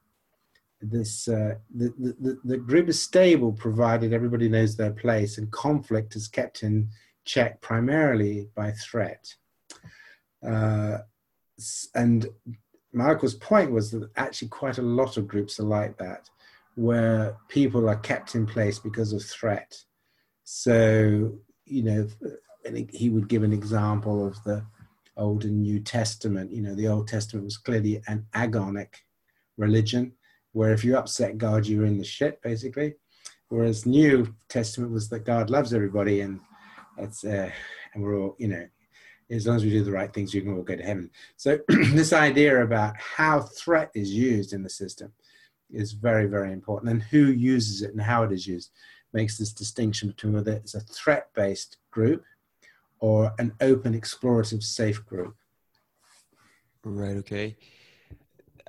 this uh, the, the, the group is stable provided everybody knows their place and conflict is kept in check primarily by threat uh, and michael's point was that actually quite a lot of groups are like that where people are kept in place because of threat so you know he would give an example of the old and new testament you know the old testament was clearly an agonic religion where if you upset God, you're in the shit, basically. Whereas New Testament was that God loves everybody and it's uh, and we're all, you know, as long as we do the right things, you can all go to heaven. So (clears throat) this idea about how threat is used in the system is very, very important, and who uses it and how it is used makes this distinction between whether it's a threat-based group or an open, explorative, safe group. Right. Okay.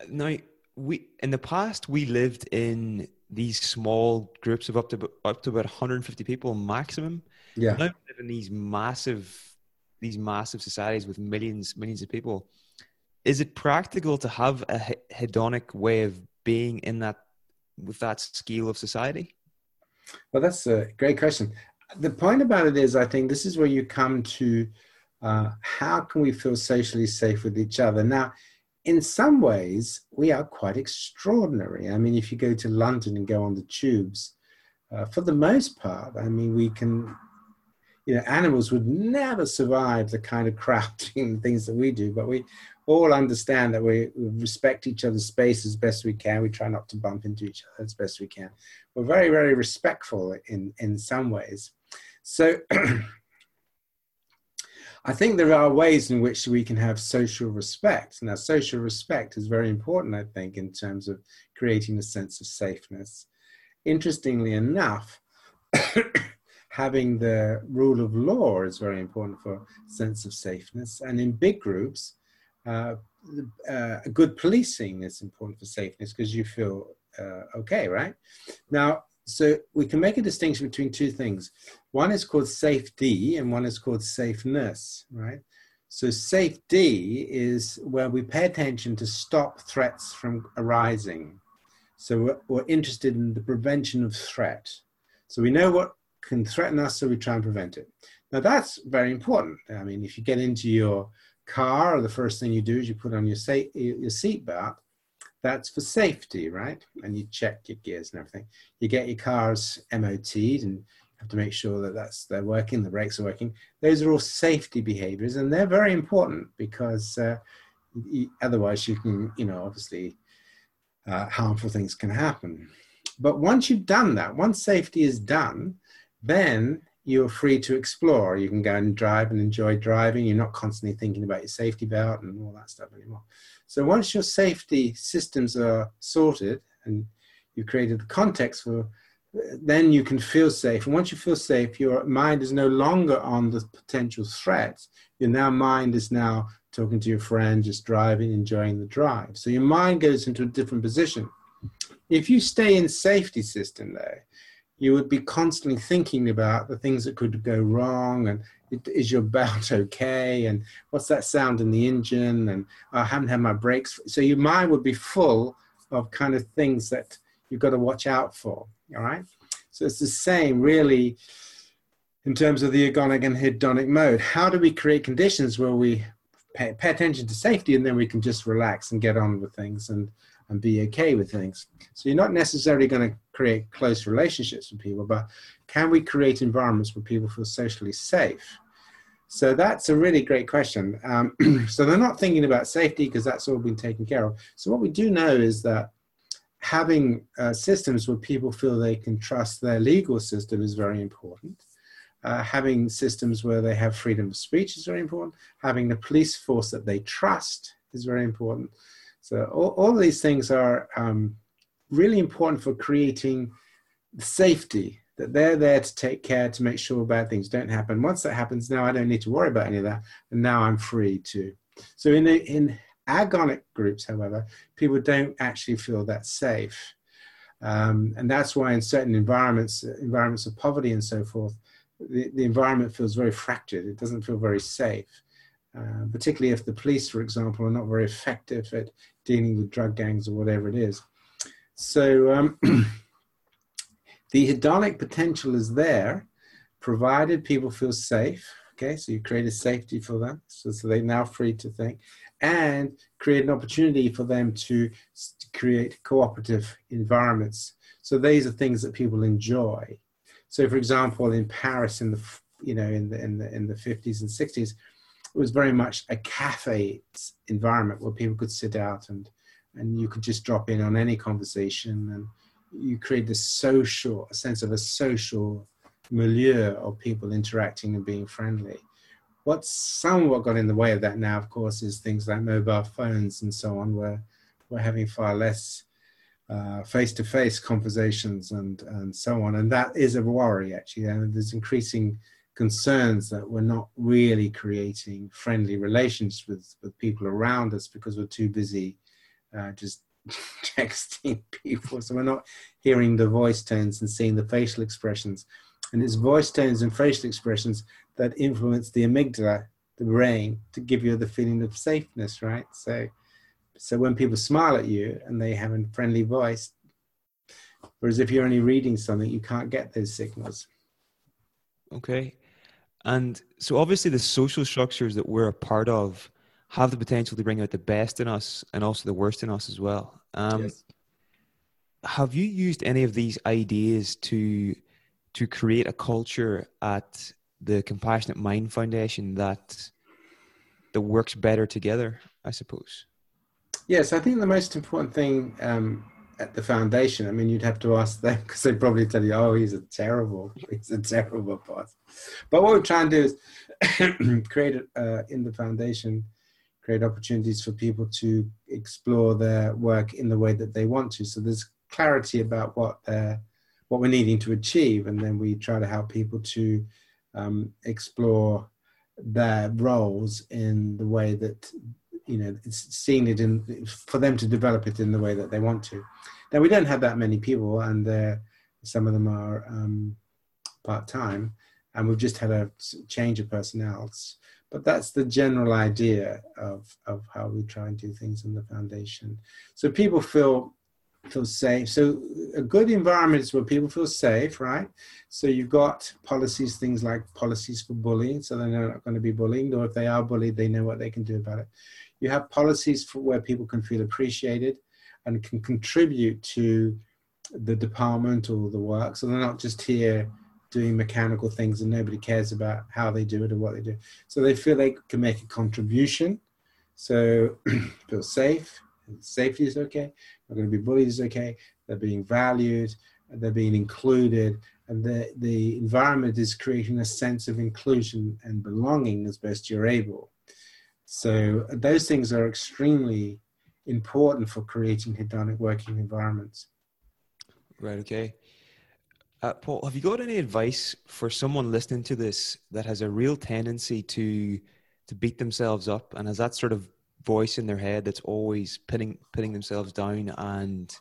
Now, we in the past we lived in these small groups of up to up to about 150 people maximum. Yeah. Now we live in these massive these massive societies with millions millions of people. Is it practical to have a hedonic way of being in that with that scale of society? Well, that's a great question. The point about it is, I think this is where you come to uh, how can we feel socially safe with each other. Now, in some ways, we are quite extraordinary. I mean, if you go to London and go on the tubes, uh, for the most part, I mean, we can, you know, animals would never survive the kind of (laughs) crowding things that we do, but we all understand that we, we respect each other's space as best we can. We try not to bump into each other as best we can. We're very, very respectful in, in some ways. So (clears throat) I think there are ways in which we can have social respect. Now, social respect is very important, I think, in terms of creating a sense of safeness. Interestingly enough, (clears throat) having the rule of law is very important for sense of safeness. And in big groups, uh, uh, good policing is important for safeness because you feel uh, okay, right? Now, so we can make a distinction between two things. One is called safety and one is called safeness, right? So safety is where we pay attention to stop threats from arising. So we're, we're interested in the prevention of threat. So we know what can threaten us, so we try and prevent it. Now that's very important. I mean, if you get into your car, the first thing you do is you put on your, sa- your seatbelt that's for safety, right? And you check your gears and everything. You get your cars MOT'd and have to make sure that that's they're working, the brakes are working. Those are all safety behaviors, and they're very important because uh, you, otherwise you can, you know, obviously uh, harmful things can happen. But once you've done that, once safety is done, then you're free to explore. You can go and drive and enjoy driving. You're not constantly thinking about your safety belt and all that stuff anymore. So once your safety systems are sorted and you've created the context for, then you can feel safe. And once you feel safe, your mind is no longer on the potential threats. Your now mind is now talking to your friend, just driving, enjoying the drive. So your mind goes into a different position. If you stay in safety system though, you would be constantly thinking about the things that could go wrong and is your belt (laughs) okay? And what's that sound in the engine? And oh, i haven't had my brakes so your mind would be full of kind of things that you've got to watch out for all right? So it's the same really in terms of the agonic and hedonic mode. How do we create conditions where we pay, pay attention to safety and then we can just relax and get on with things and and be okay with things. So you're not necessarily going to create close relationships with people, but can we create environments where people feel socially safe? So that's a really great question. Um, (clears throat) so they're not thinking about safety because that's all been taken care of. So what we do know is that having uh, systems where people feel they can trust their legal system is very important. Uh, having systems where they have freedom of speech is very important. Having the police force that they trust is very important. So all, all these things are um, really important for creating safety that they're there to take care to make sure bad things don't happen. Once that happens, now I don't need to worry about any of that, and now I'm free to. So in the, in agonic groups, however, people don't actually feel that safe, um, and that's why in certain environments, environments of poverty and so forth, the, the environment feels very fractured. It doesn't feel very safe. Uh, particularly if the police, for example, are not very effective at dealing with drug gangs or whatever it is. So um, (clears throat) the hedonic potential is there, provided people feel safe. Okay, so you create a safety for them, so, so they're now free to think, and create an opportunity for them to, to create cooperative environments. So these are things that people enjoy. So, for example, in Paris, in the you know in the in the in the 50s and 60s, it was very much a cafe environment where people could sit out and and you could just drop in on any conversation and you create this social a sense of a social milieu of people interacting and being friendly. What's somewhat got in the way of that now of course is things like mobile phones and so on where we're having far less uh, face-to-face conversations and and so on. And that is a worry actually. And there's increasing concerns that we're not really creating friendly relations with, with people around us because we're too busy uh, just (laughs) texting people. So we're not hearing the voice tones and seeing the facial expressions. And it's voice tones and facial expressions that influence the amygdala, the brain, to give you the feeling of safeness, right? So, so when people smile at you and they have a friendly voice, whereas if you're only reading something, you can't get those signals. Okay. And so obviously the social structures that we're a part of have the potential to bring out the best in us and also the worst in us as well. Um, yes. Have you used any of these ideas to to create a culture at the Compassionate Mind Foundation that that works better together? I suppose. Yes, I think the most important thing um, at the foundation, I mean, you'd have to ask them because they'd probably tell you, "Oh, he's a terrible, (laughs) he's a terrible boss." But what we're trying to do is (coughs) create uh, in the foundation, create opportunities for people to explore their work in the way that they want to. So there's clarity about what they're what we're needing to achieve, and then we try to help people to um, explore their roles in the way that you know it's seen it in for them to develop it in the way that they want to now we don't have that many people and some of them are um, part-time and we've just had a change of personnel but that's the general idea of, of how we try and do things in the foundation so people feel feel safe. So a good environment is where people feel safe, right? So you've got policies, things like policies for bullying, so they're not going to be bullied, or if they are bullied, they know what they can do about it. You have policies for where people can feel appreciated and can contribute to the department or the work. So they're not just here doing mechanical things and nobody cares about how they do it or what they do. So they feel they can make a contribution. So (clears throat) feel safe. Safety is okay are going to be bullied is okay. They're being valued, they're being included, and the, the environment is creating a sense of inclusion and belonging as best you're able. So those things are extremely important for creating hedonic working environments. Right. Okay. Uh, Paul, have you got any advice for someone listening to this that has a real tendency to to beat themselves up and has that sort of voice in their head that's always putting putting themselves down and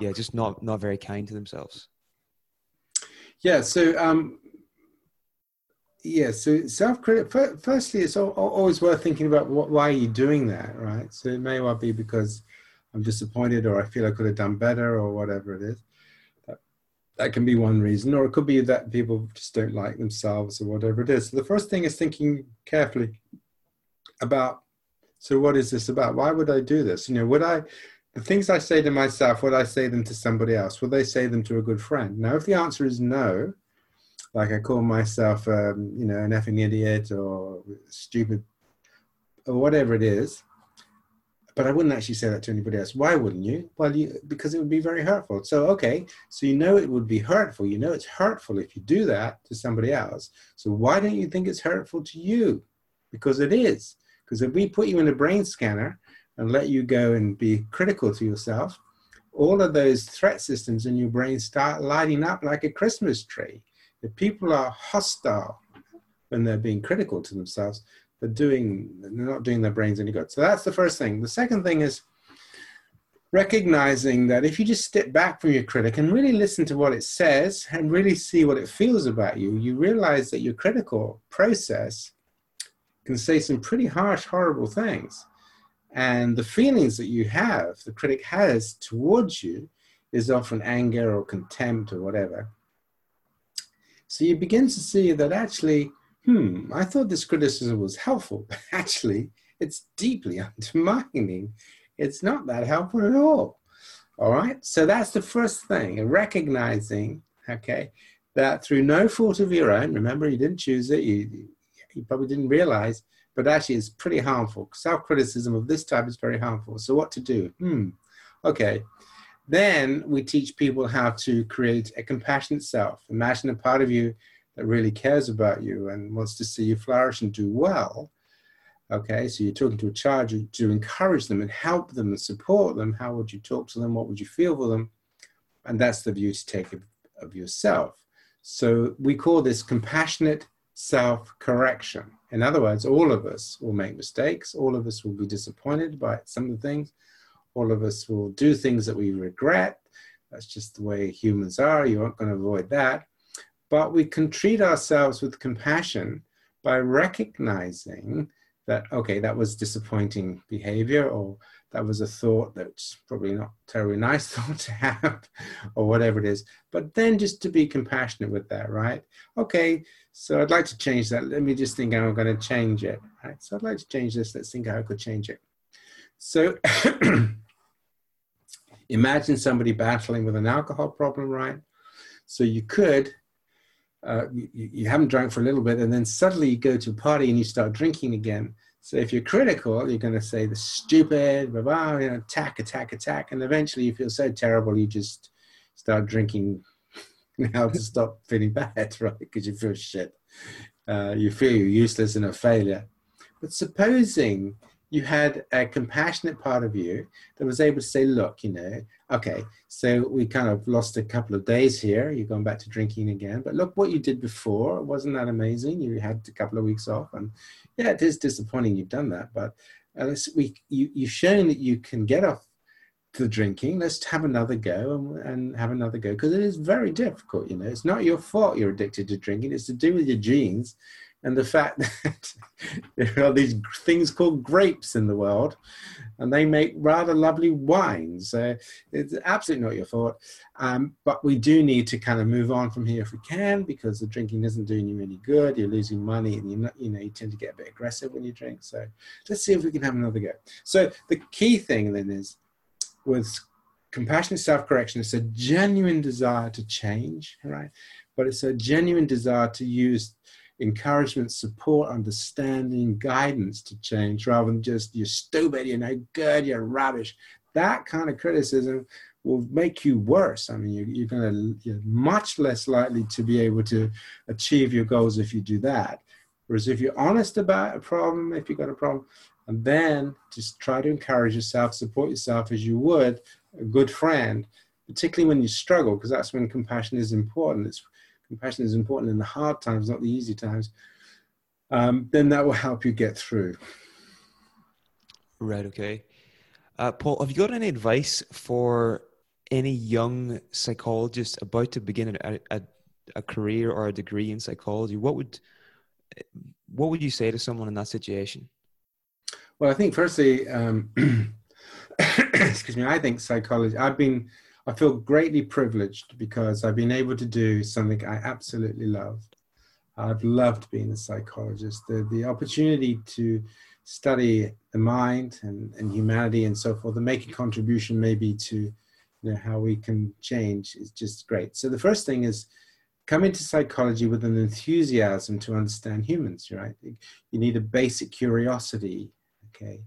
yeah, just not not very kind to themselves. Yeah. So um, yeah. So self critic. Firstly, it's always worth thinking about why are you doing that, right? So it may well be because I'm disappointed, or I feel I could have done better, or whatever it is. That, can be one reason, or it could be that people just don't like themselves, or whatever it is. So the first thing is thinking carefully about so what is this about? Why would I do this? You know, would I, the things I say to myself, would I say them to somebody else? Would they say them to a good friend? Now, if the answer is no, like I call myself, um, you know, an effing idiot or stupid or whatever it is, but I wouldn't actually say that to anybody else. Why wouldn't you? Well, you, because it would be very hurtful. So, okay, so you know it would be hurtful. You know it's hurtful if you do that to somebody else. So why don't you think it's hurtful to you? Because it is. Because if we put you in a brain scanner and let you go and be critical to yourself, all of those threat systems in your brain start lighting up like a Christmas tree. If people are hostile when they're being critical to themselves, they're doing they're not doing their brains any good. So that's the first thing. The second thing is recognizing that if you just step back from your critic and really listen to what it says and really see what it feels about you, you realize that your critical process can say some pretty harsh, horrible things. And the feelings that you have, the critic has towards you, is often anger or contempt or whatever. So you begin to see that actually, hmm, I thought this criticism was helpful, but (laughs) actually, it's deeply (laughs) undermining. It's not that helpful at all. All right. So that's the first thing, recognizing, okay, that through no fault of your own, remember, you didn't choose it, you, you probably didn't realize, but actually it's pretty harmful. Self-criticism of this type is very harmful. So what to do? Hmm. Okay. Then we teach people how to create a compassionate self. Imagine a part of you that really cares about you and wants to see you flourish and do well. Okay, so you're talking to a child to, encourage them and help them and support them. How would you talk to them? What would you feel for them? And that's the view to take of, of yourself. So we call this compassionate self correction. In other words, all of us will make mistakes, all of us will be disappointed by some of the things, all of us will do things that we regret. That's just the way humans are. You aren't going to avoid that. But we can treat ourselves with compassion by recognizing that, okay, that was disappointing behavior, or that was a thought that's probably not terribly (laughs) nice thought to have, or whatever it is. But then just to be compassionate with that, right? Okay, so I'd like to change that. Let me just think how I'm going to change it, right? So I'd like to change this. Let's think how I could change it. So (clears throat) imagine somebody battling with an alcohol problem, right? So you could, uh, you, you haven't drunk for a little bit, and then suddenly you go to a party and you start drinking again So if you're critical, you're going to say the stupid, blah, blah, you know, attack, attack, attack, and eventually you feel so terrible you just start drinking (laughs) now to stop feeling bad, (laughs) right? Because you feel shit. Uh, you feel you're useless and a failure. But supposing you had a compassionate part of you that was able to say, look, you know, okay, so we kind of lost a couple of days here. You're going back to drinking again. But look what you did before. Wasn't that amazing? You had a couple of weeks off. And yeah, it is disappointing you've done that. But uh, we, you, you've shown that you can get off the drinking. Let's have another go and, and have another go because it is very difficult. You know, it's not your fault you're addicted to drinking. It's to do with your genes and the fact (laughs) that there are these things called grapes in the world and they make rather lovely wines. Uh, it's absolutely not your fault. Um, but we do need to kind of move on from here if we can because the drinking isn't doing you any good. You're losing money and you're not, you know, you tend to get a bit aggressive when you drink. So let's see if we can have another go. So the key thing then is with compassionate self-correction, it's a genuine desire to change, right? But it's a genuine desire to use encouragement, support, understanding, guidance to change rather than just you're stupid, you're no good, you're rubbish. That kind of criticism will make you worse. I mean, you, you're going to you're much less likely to be able to achieve your goals if you do that. Whereas if you're honest about a problem, if you've got a problem, and then just try to encourage yourself, support yourself as you would a good friend, particularly when you struggle, because that's when compassion is important. It's compassion is important in the hard times, not the easy times, um, then that will help you get through. Right. Okay. Uh, Paul, have you got any advice for any young psychologist about to begin a, a, a career or a degree in psychology? What would what would you say to someone in that situation? Well, I think firstly, um, (coughs) excuse me, I think psychology. I've been I feel greatly privileged because I've been able to do something I absolutely love. I've loved being a psychologist. The, the opportunity to study the mind and, and humanity and so forth and make a contribution maybe to you know, how we can change is just great. So the first thing is come into psychology with an enthusiasm to understand humans, right? You need a basic curiosity, okay?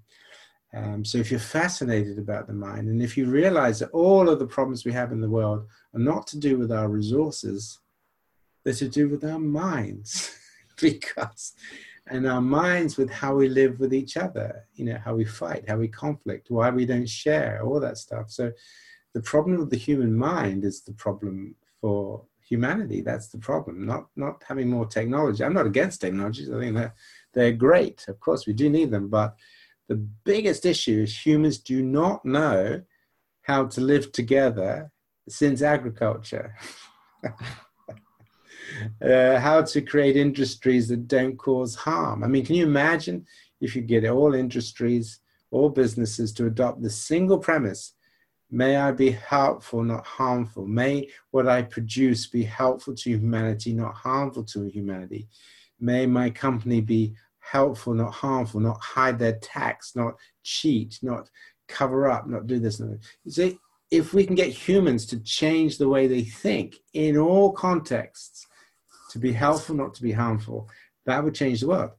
Um, so if you're fascinated about the mind, and if you realize that all of the problems we have in the world are not to do with our resources, they're to do with our minds, (laughs) because and our minds with how we live with each other, you know, how we fight, how we conflict, why we don't share, all that stuff. So the problem of the human mind is the problem for humanity. That's the problem, not not having more technology. I'm not against technologies. I think that they're great. Of course, we do need them, but the biggest issue is humans do not know how to live together since agriculture. (laughs) uh, how to create industries that don't cause harm. I mean, can you imagine if you get all industries, all businesses to adopt the single premise May I be helpful, not harmful. May what I produce be helpful to humanity, not harmful to humanity. May my company be helpful, not harmful, not hide their tax, not cheat, not cover up, not do this. Not you see, if we can get humans to change the way they think in all contexts, to be helpful, not to be harmful, that would change the world.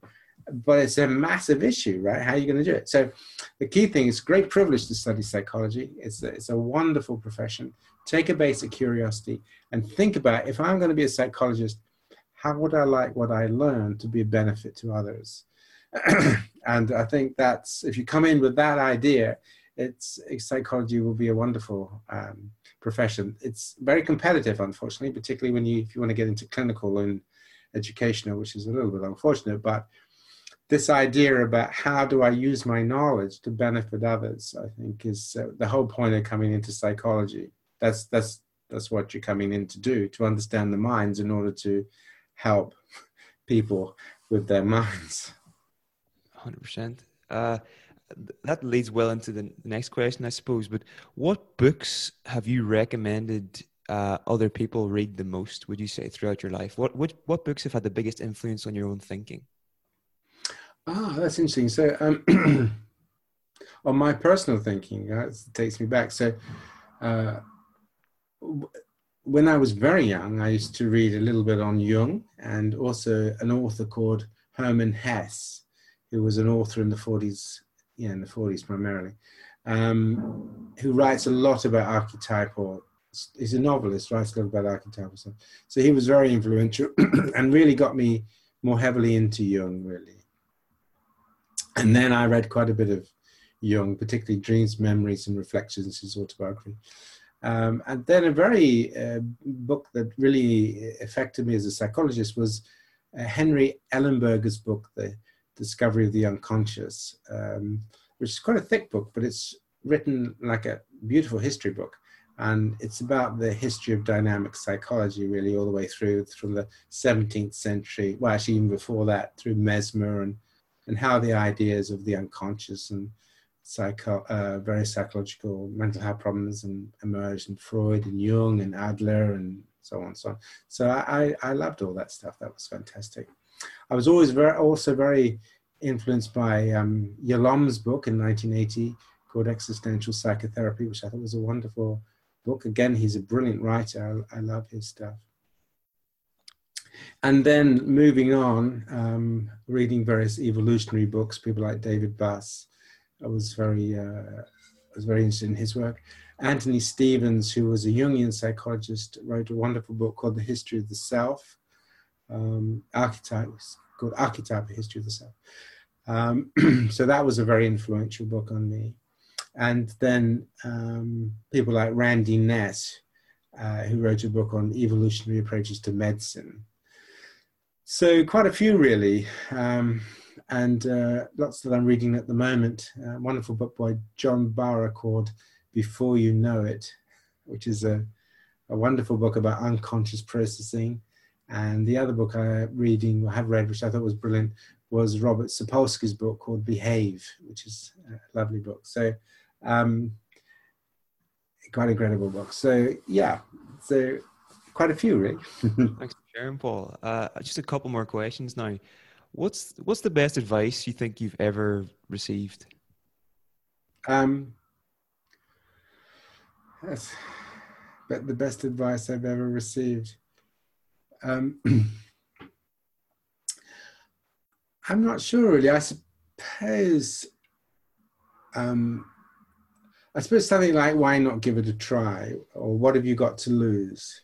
But it's a massive issue, right? How are you going to do it? So, the key thing is great privilege to study psychology. It's a, it's a wonderful profession. Take a basic curiosity and think about if I'm going to be a psychologist, how would I like what I learned to be a benefit to others? (clears throat) and I think that's if you come in with that idea, it's psychology will be a wonderful um, profession. It's very competitive, unfortunately, particularly when you if you want to get into clinical and educational, which is a little bit unfortunate. But this idea about how do I use my knowledge to benefit others, I think, is uh, the whole point of coming into psychology. That's that's that's what you're coming in to do to understand the minds in order to help people with their minds. 100%. Uh, that leads well into the next question, I suppose. But what books have you recommended uh, other people read the most? Would you say throughout your life? What what what books have had the biggest influence on your own thinking? Ah, that's interesting. So, um, (clears throat) on my personal thinking, that takes me back. So, uh, when I was very young, I used to read a little bit on Jung and also an author called Hermann Hesse. who was an author in the 40s, yeah, in the 40s primarily, um, who writes a lot about archetypal. He's a novelist, writes a lot about archetypal stuff. So he was very influential (clears throat) and really got me more heavily into Jung, really. And then I read quite a bit of Jung, particularly Dreams, Memories, and Reflections, his autobiography. Um, and then a very uh, book that really affected me as a psychologist was uh, Henry Ellenberger's book, The Discovery of the Unconscious, um, which is quite a thick book, but it's written like a beautiful history book. And it's about the history of dynamic psychology, really, all the way through from the 17th century, well, actually, even before that, through Mesmer and, and how the ideas of the unconscious and psycho, uh, various psychological mental health problems and emerged in Freud and Jung and Adler and so on and so on. So I, I loved all that stuff. That was fantastic. I was always very, also very influenced by um, Yalom's book in 1980 called Existential Psychotherapy, which I thought was a wonderful book. Again, he's a brilliant writer. I, I love his stuff. And then moving on, um, reading various evolutionary books, people like David Buss, I was very, uh, I was very interested in his work. Anthony Stevens, who was a Jungian psychologist, wrote a wonderful book called The History of the Self. Um, archetype called Archetype: The History of the Self. Um, (clears throat) so that was a very influential book on me. And then um, people like Randy Nesse, uh, who wrote a book on evolutionary approaches to medicine. So quite a few really. Um, and uh, lots that I'm reading at the moment. A wonderful book by John Bargh called Before You Know It, which is a, a wonderful book about unconscious processing. And the other book I'm reading, I have read, which I thought was brilliant, was Robert Sapolsky's book called Behave, which is a lovely book. So, um, quite incredible book. So, yeah, so quite a few, really. (laughs) Thanks for sharing, Paul. Uh, just a couple more questions now. What's what's the best advice you think you've ever received? Um, that's but the best advice I've ever received. Um, (clears throat) I'm not sure really. I suppose. Um, I suppose something like "Why not give it a try?" or "What have you got to lose?"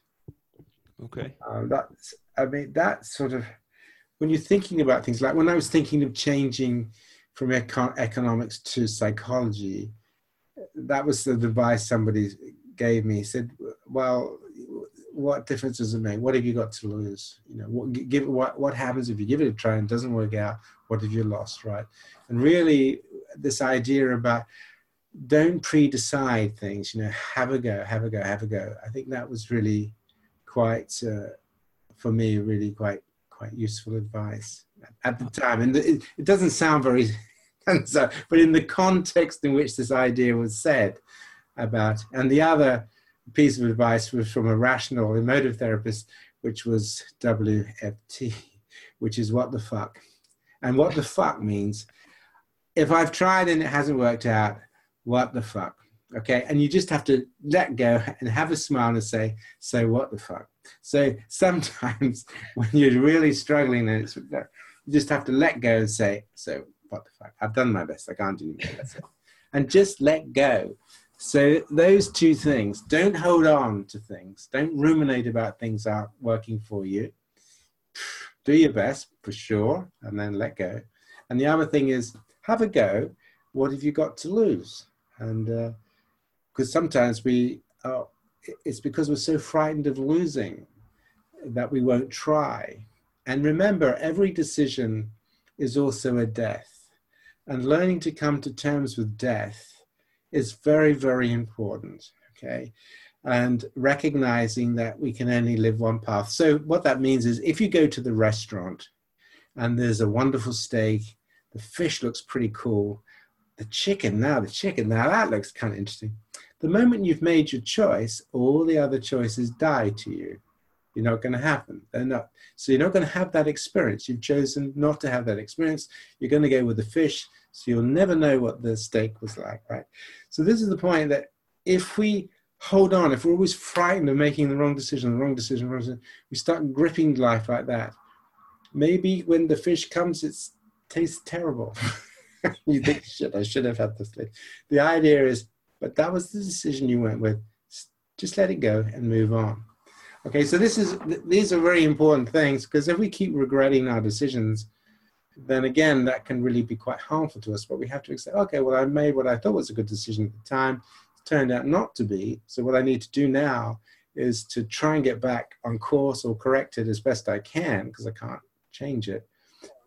Okay. Uh, that's. I mean, that sort of when you're thinking about things like when I was thinking of changing from econ- economics to psychology, that was the advice somebody gave me. He said, "Well, what difference does it make? What have you got to lose? You know, what give what what happens if you give it a try and it doesn't work out? What have you lost, right?" And really, this idea about don't pre-decide things. You know, have a go, have a go, have a go. I think that was really quite uh, for me, really quite quite useful advice at the uh, time. And it, it doesn't sound very, (laughs) but in the context in which this idea was said about, and the other piece of advice was from a rational emotive therapist, which was WFT, which is what the fuck. And what the fuck means, if I've tried and it hasn't worked out, what the fuck? Okay. And you just have to let go and have a smile and say, so what the fuck? So sometimes (laughs) when you're really struggling, and it's, you just have to let go and say, "So what the fuck? I've done my best. I can't do more. That's it." And just let go. So those two things. Don't hold on to things. Don't ruminate about things aren't working for you. Do your best for sure, and then let go. And the other thing is have a go. What have you got to lose? And because uh, sometimes we are it's because we're so frightened of losing that we won't try. And remember, every decision is also a death. And learning to come to terms with death is very, very important. Okay. And recognizing that we can only live one path. So, what that means is if you go to the restaurant and there's a wonderful steak, the fish looks pretty cool, the chicken, now the chicken, now that looks kind of interesting the moment you've made your choice, all the other choices die to you. You're not going to happen. They're not. So you're not going to have that experience. You've chosen not to have that experience. You're going to go with the fish. So you'll never know what the steak was like, right? So this is the point that if we hold on, if we're always frightened of making the wrong decision, the wrong decision, wrong decision we start gripping life like that. Maybe when the fish comes, it tastes terrible. (laughs) you think, shit, I should have had this. The idea is, but that was the decision you went with. Just let it go and move on. Okay, so this is these are very important things because if we keep regretting our decisions, then again that can really be quite harmful to us. But we have to say, okay, well I made what I thought was a good decision at the time. It turned out not to be. So what I need to do now is to try and get back on course or correct it as best I can because I can't change it.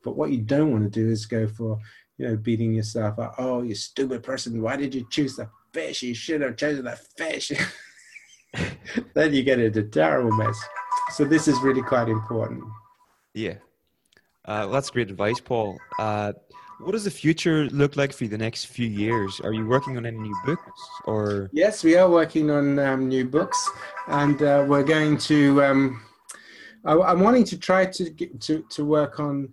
But what you don't want to do is go for, you know, beating yourself up. Oh, you stupid person! Why did you choose the fish? You should have chosen the fish. then you get into a terrible mess. So this is really quite important. Yeah, uh, well, that's great advice, Paul. Uh, what does the future look like for you the next few years? Are you working on any new books or? Yes, we are working on um, new books, and uh, we're going to. Um, I, am wanting to try to get, to to work on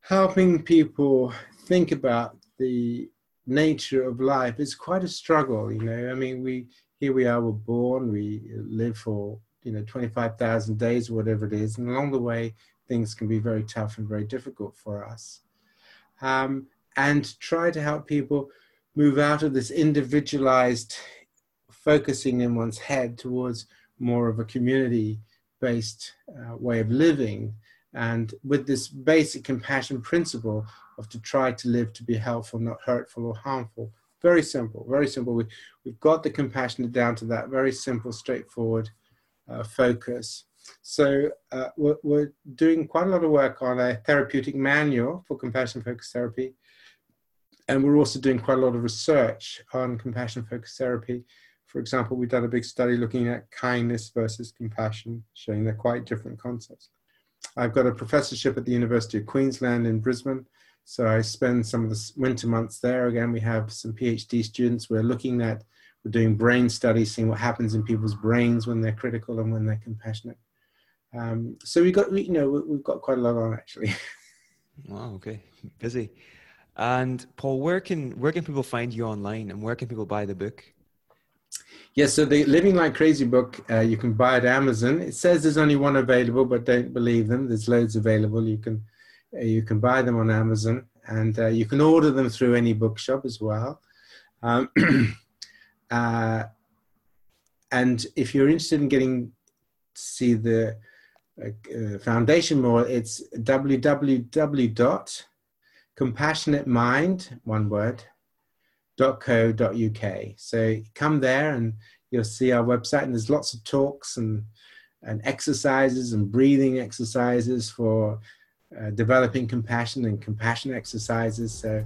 helping people think about the nature of life. It's quite a struggle, you know. I mean, we here we are, we're born, we live for you know 25,000 days, whatever it is, and along the way, things can be very tough and very difficult for us um, and try to help people move out of this individualized focusing in one's head towards more of a community based uh, way of living and with this basic compassion principle of to try to live to be helpful not hurtful or harmful very simple very simple we, we've got the compassion down to that very simple straightforward uh, focus so uh, we're, we're, doing quite a lot of work on a therapeutic manual for compassion focused therapy. And we're also doing quite a lot of research on compassion focused therapy. For example, we've done a big study looking at kindness versus compassion, showing they're quite different concepts. I've got a professorship at the University of Queensland in Brisbane. So I spend some of the winter months there. Again, we have some PhD students. We're looking at, we're doing brain studies, seeing what happens in people's brains when they're critical and when they're compassionate. Um, so we got, you know, we've got quite a lot on actually. (laughs) Wow. Okay. Busy. And Paul, where can where can people find you online, and where can people buy the book? Yes, so the Living Like Crazy book, uh, you can buy at Amazon. It says there's only one available, but don't believe them. There's loads available. You can you can buy them on Amazon, and uh, you can order them through any bookshop as well. Um, (clears throat) uh, and if you're interested in getting to see the uh, foundation more, it's www.compassionatemind, one word, .co.uk. So come there and you'll see our website and there's lots of talks and, and exercises and breathing exercises for uh, developing compassion and compassion exercises. So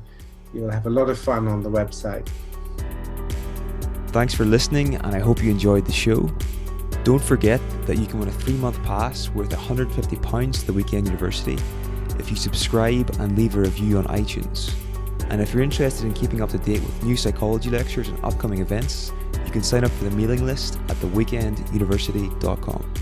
you'll have a lot of fun on the website. Thanks for listening and I hope you enjoyed the show. Don't forget that you can win a three month pass worth £150 to the Weekend University if you subscribe and leave a review on iTunes. And if you're interested in keeping up to date with new psychology lectures and upcoming events, you can sign up for the mailing list at theweekenduniversity.com.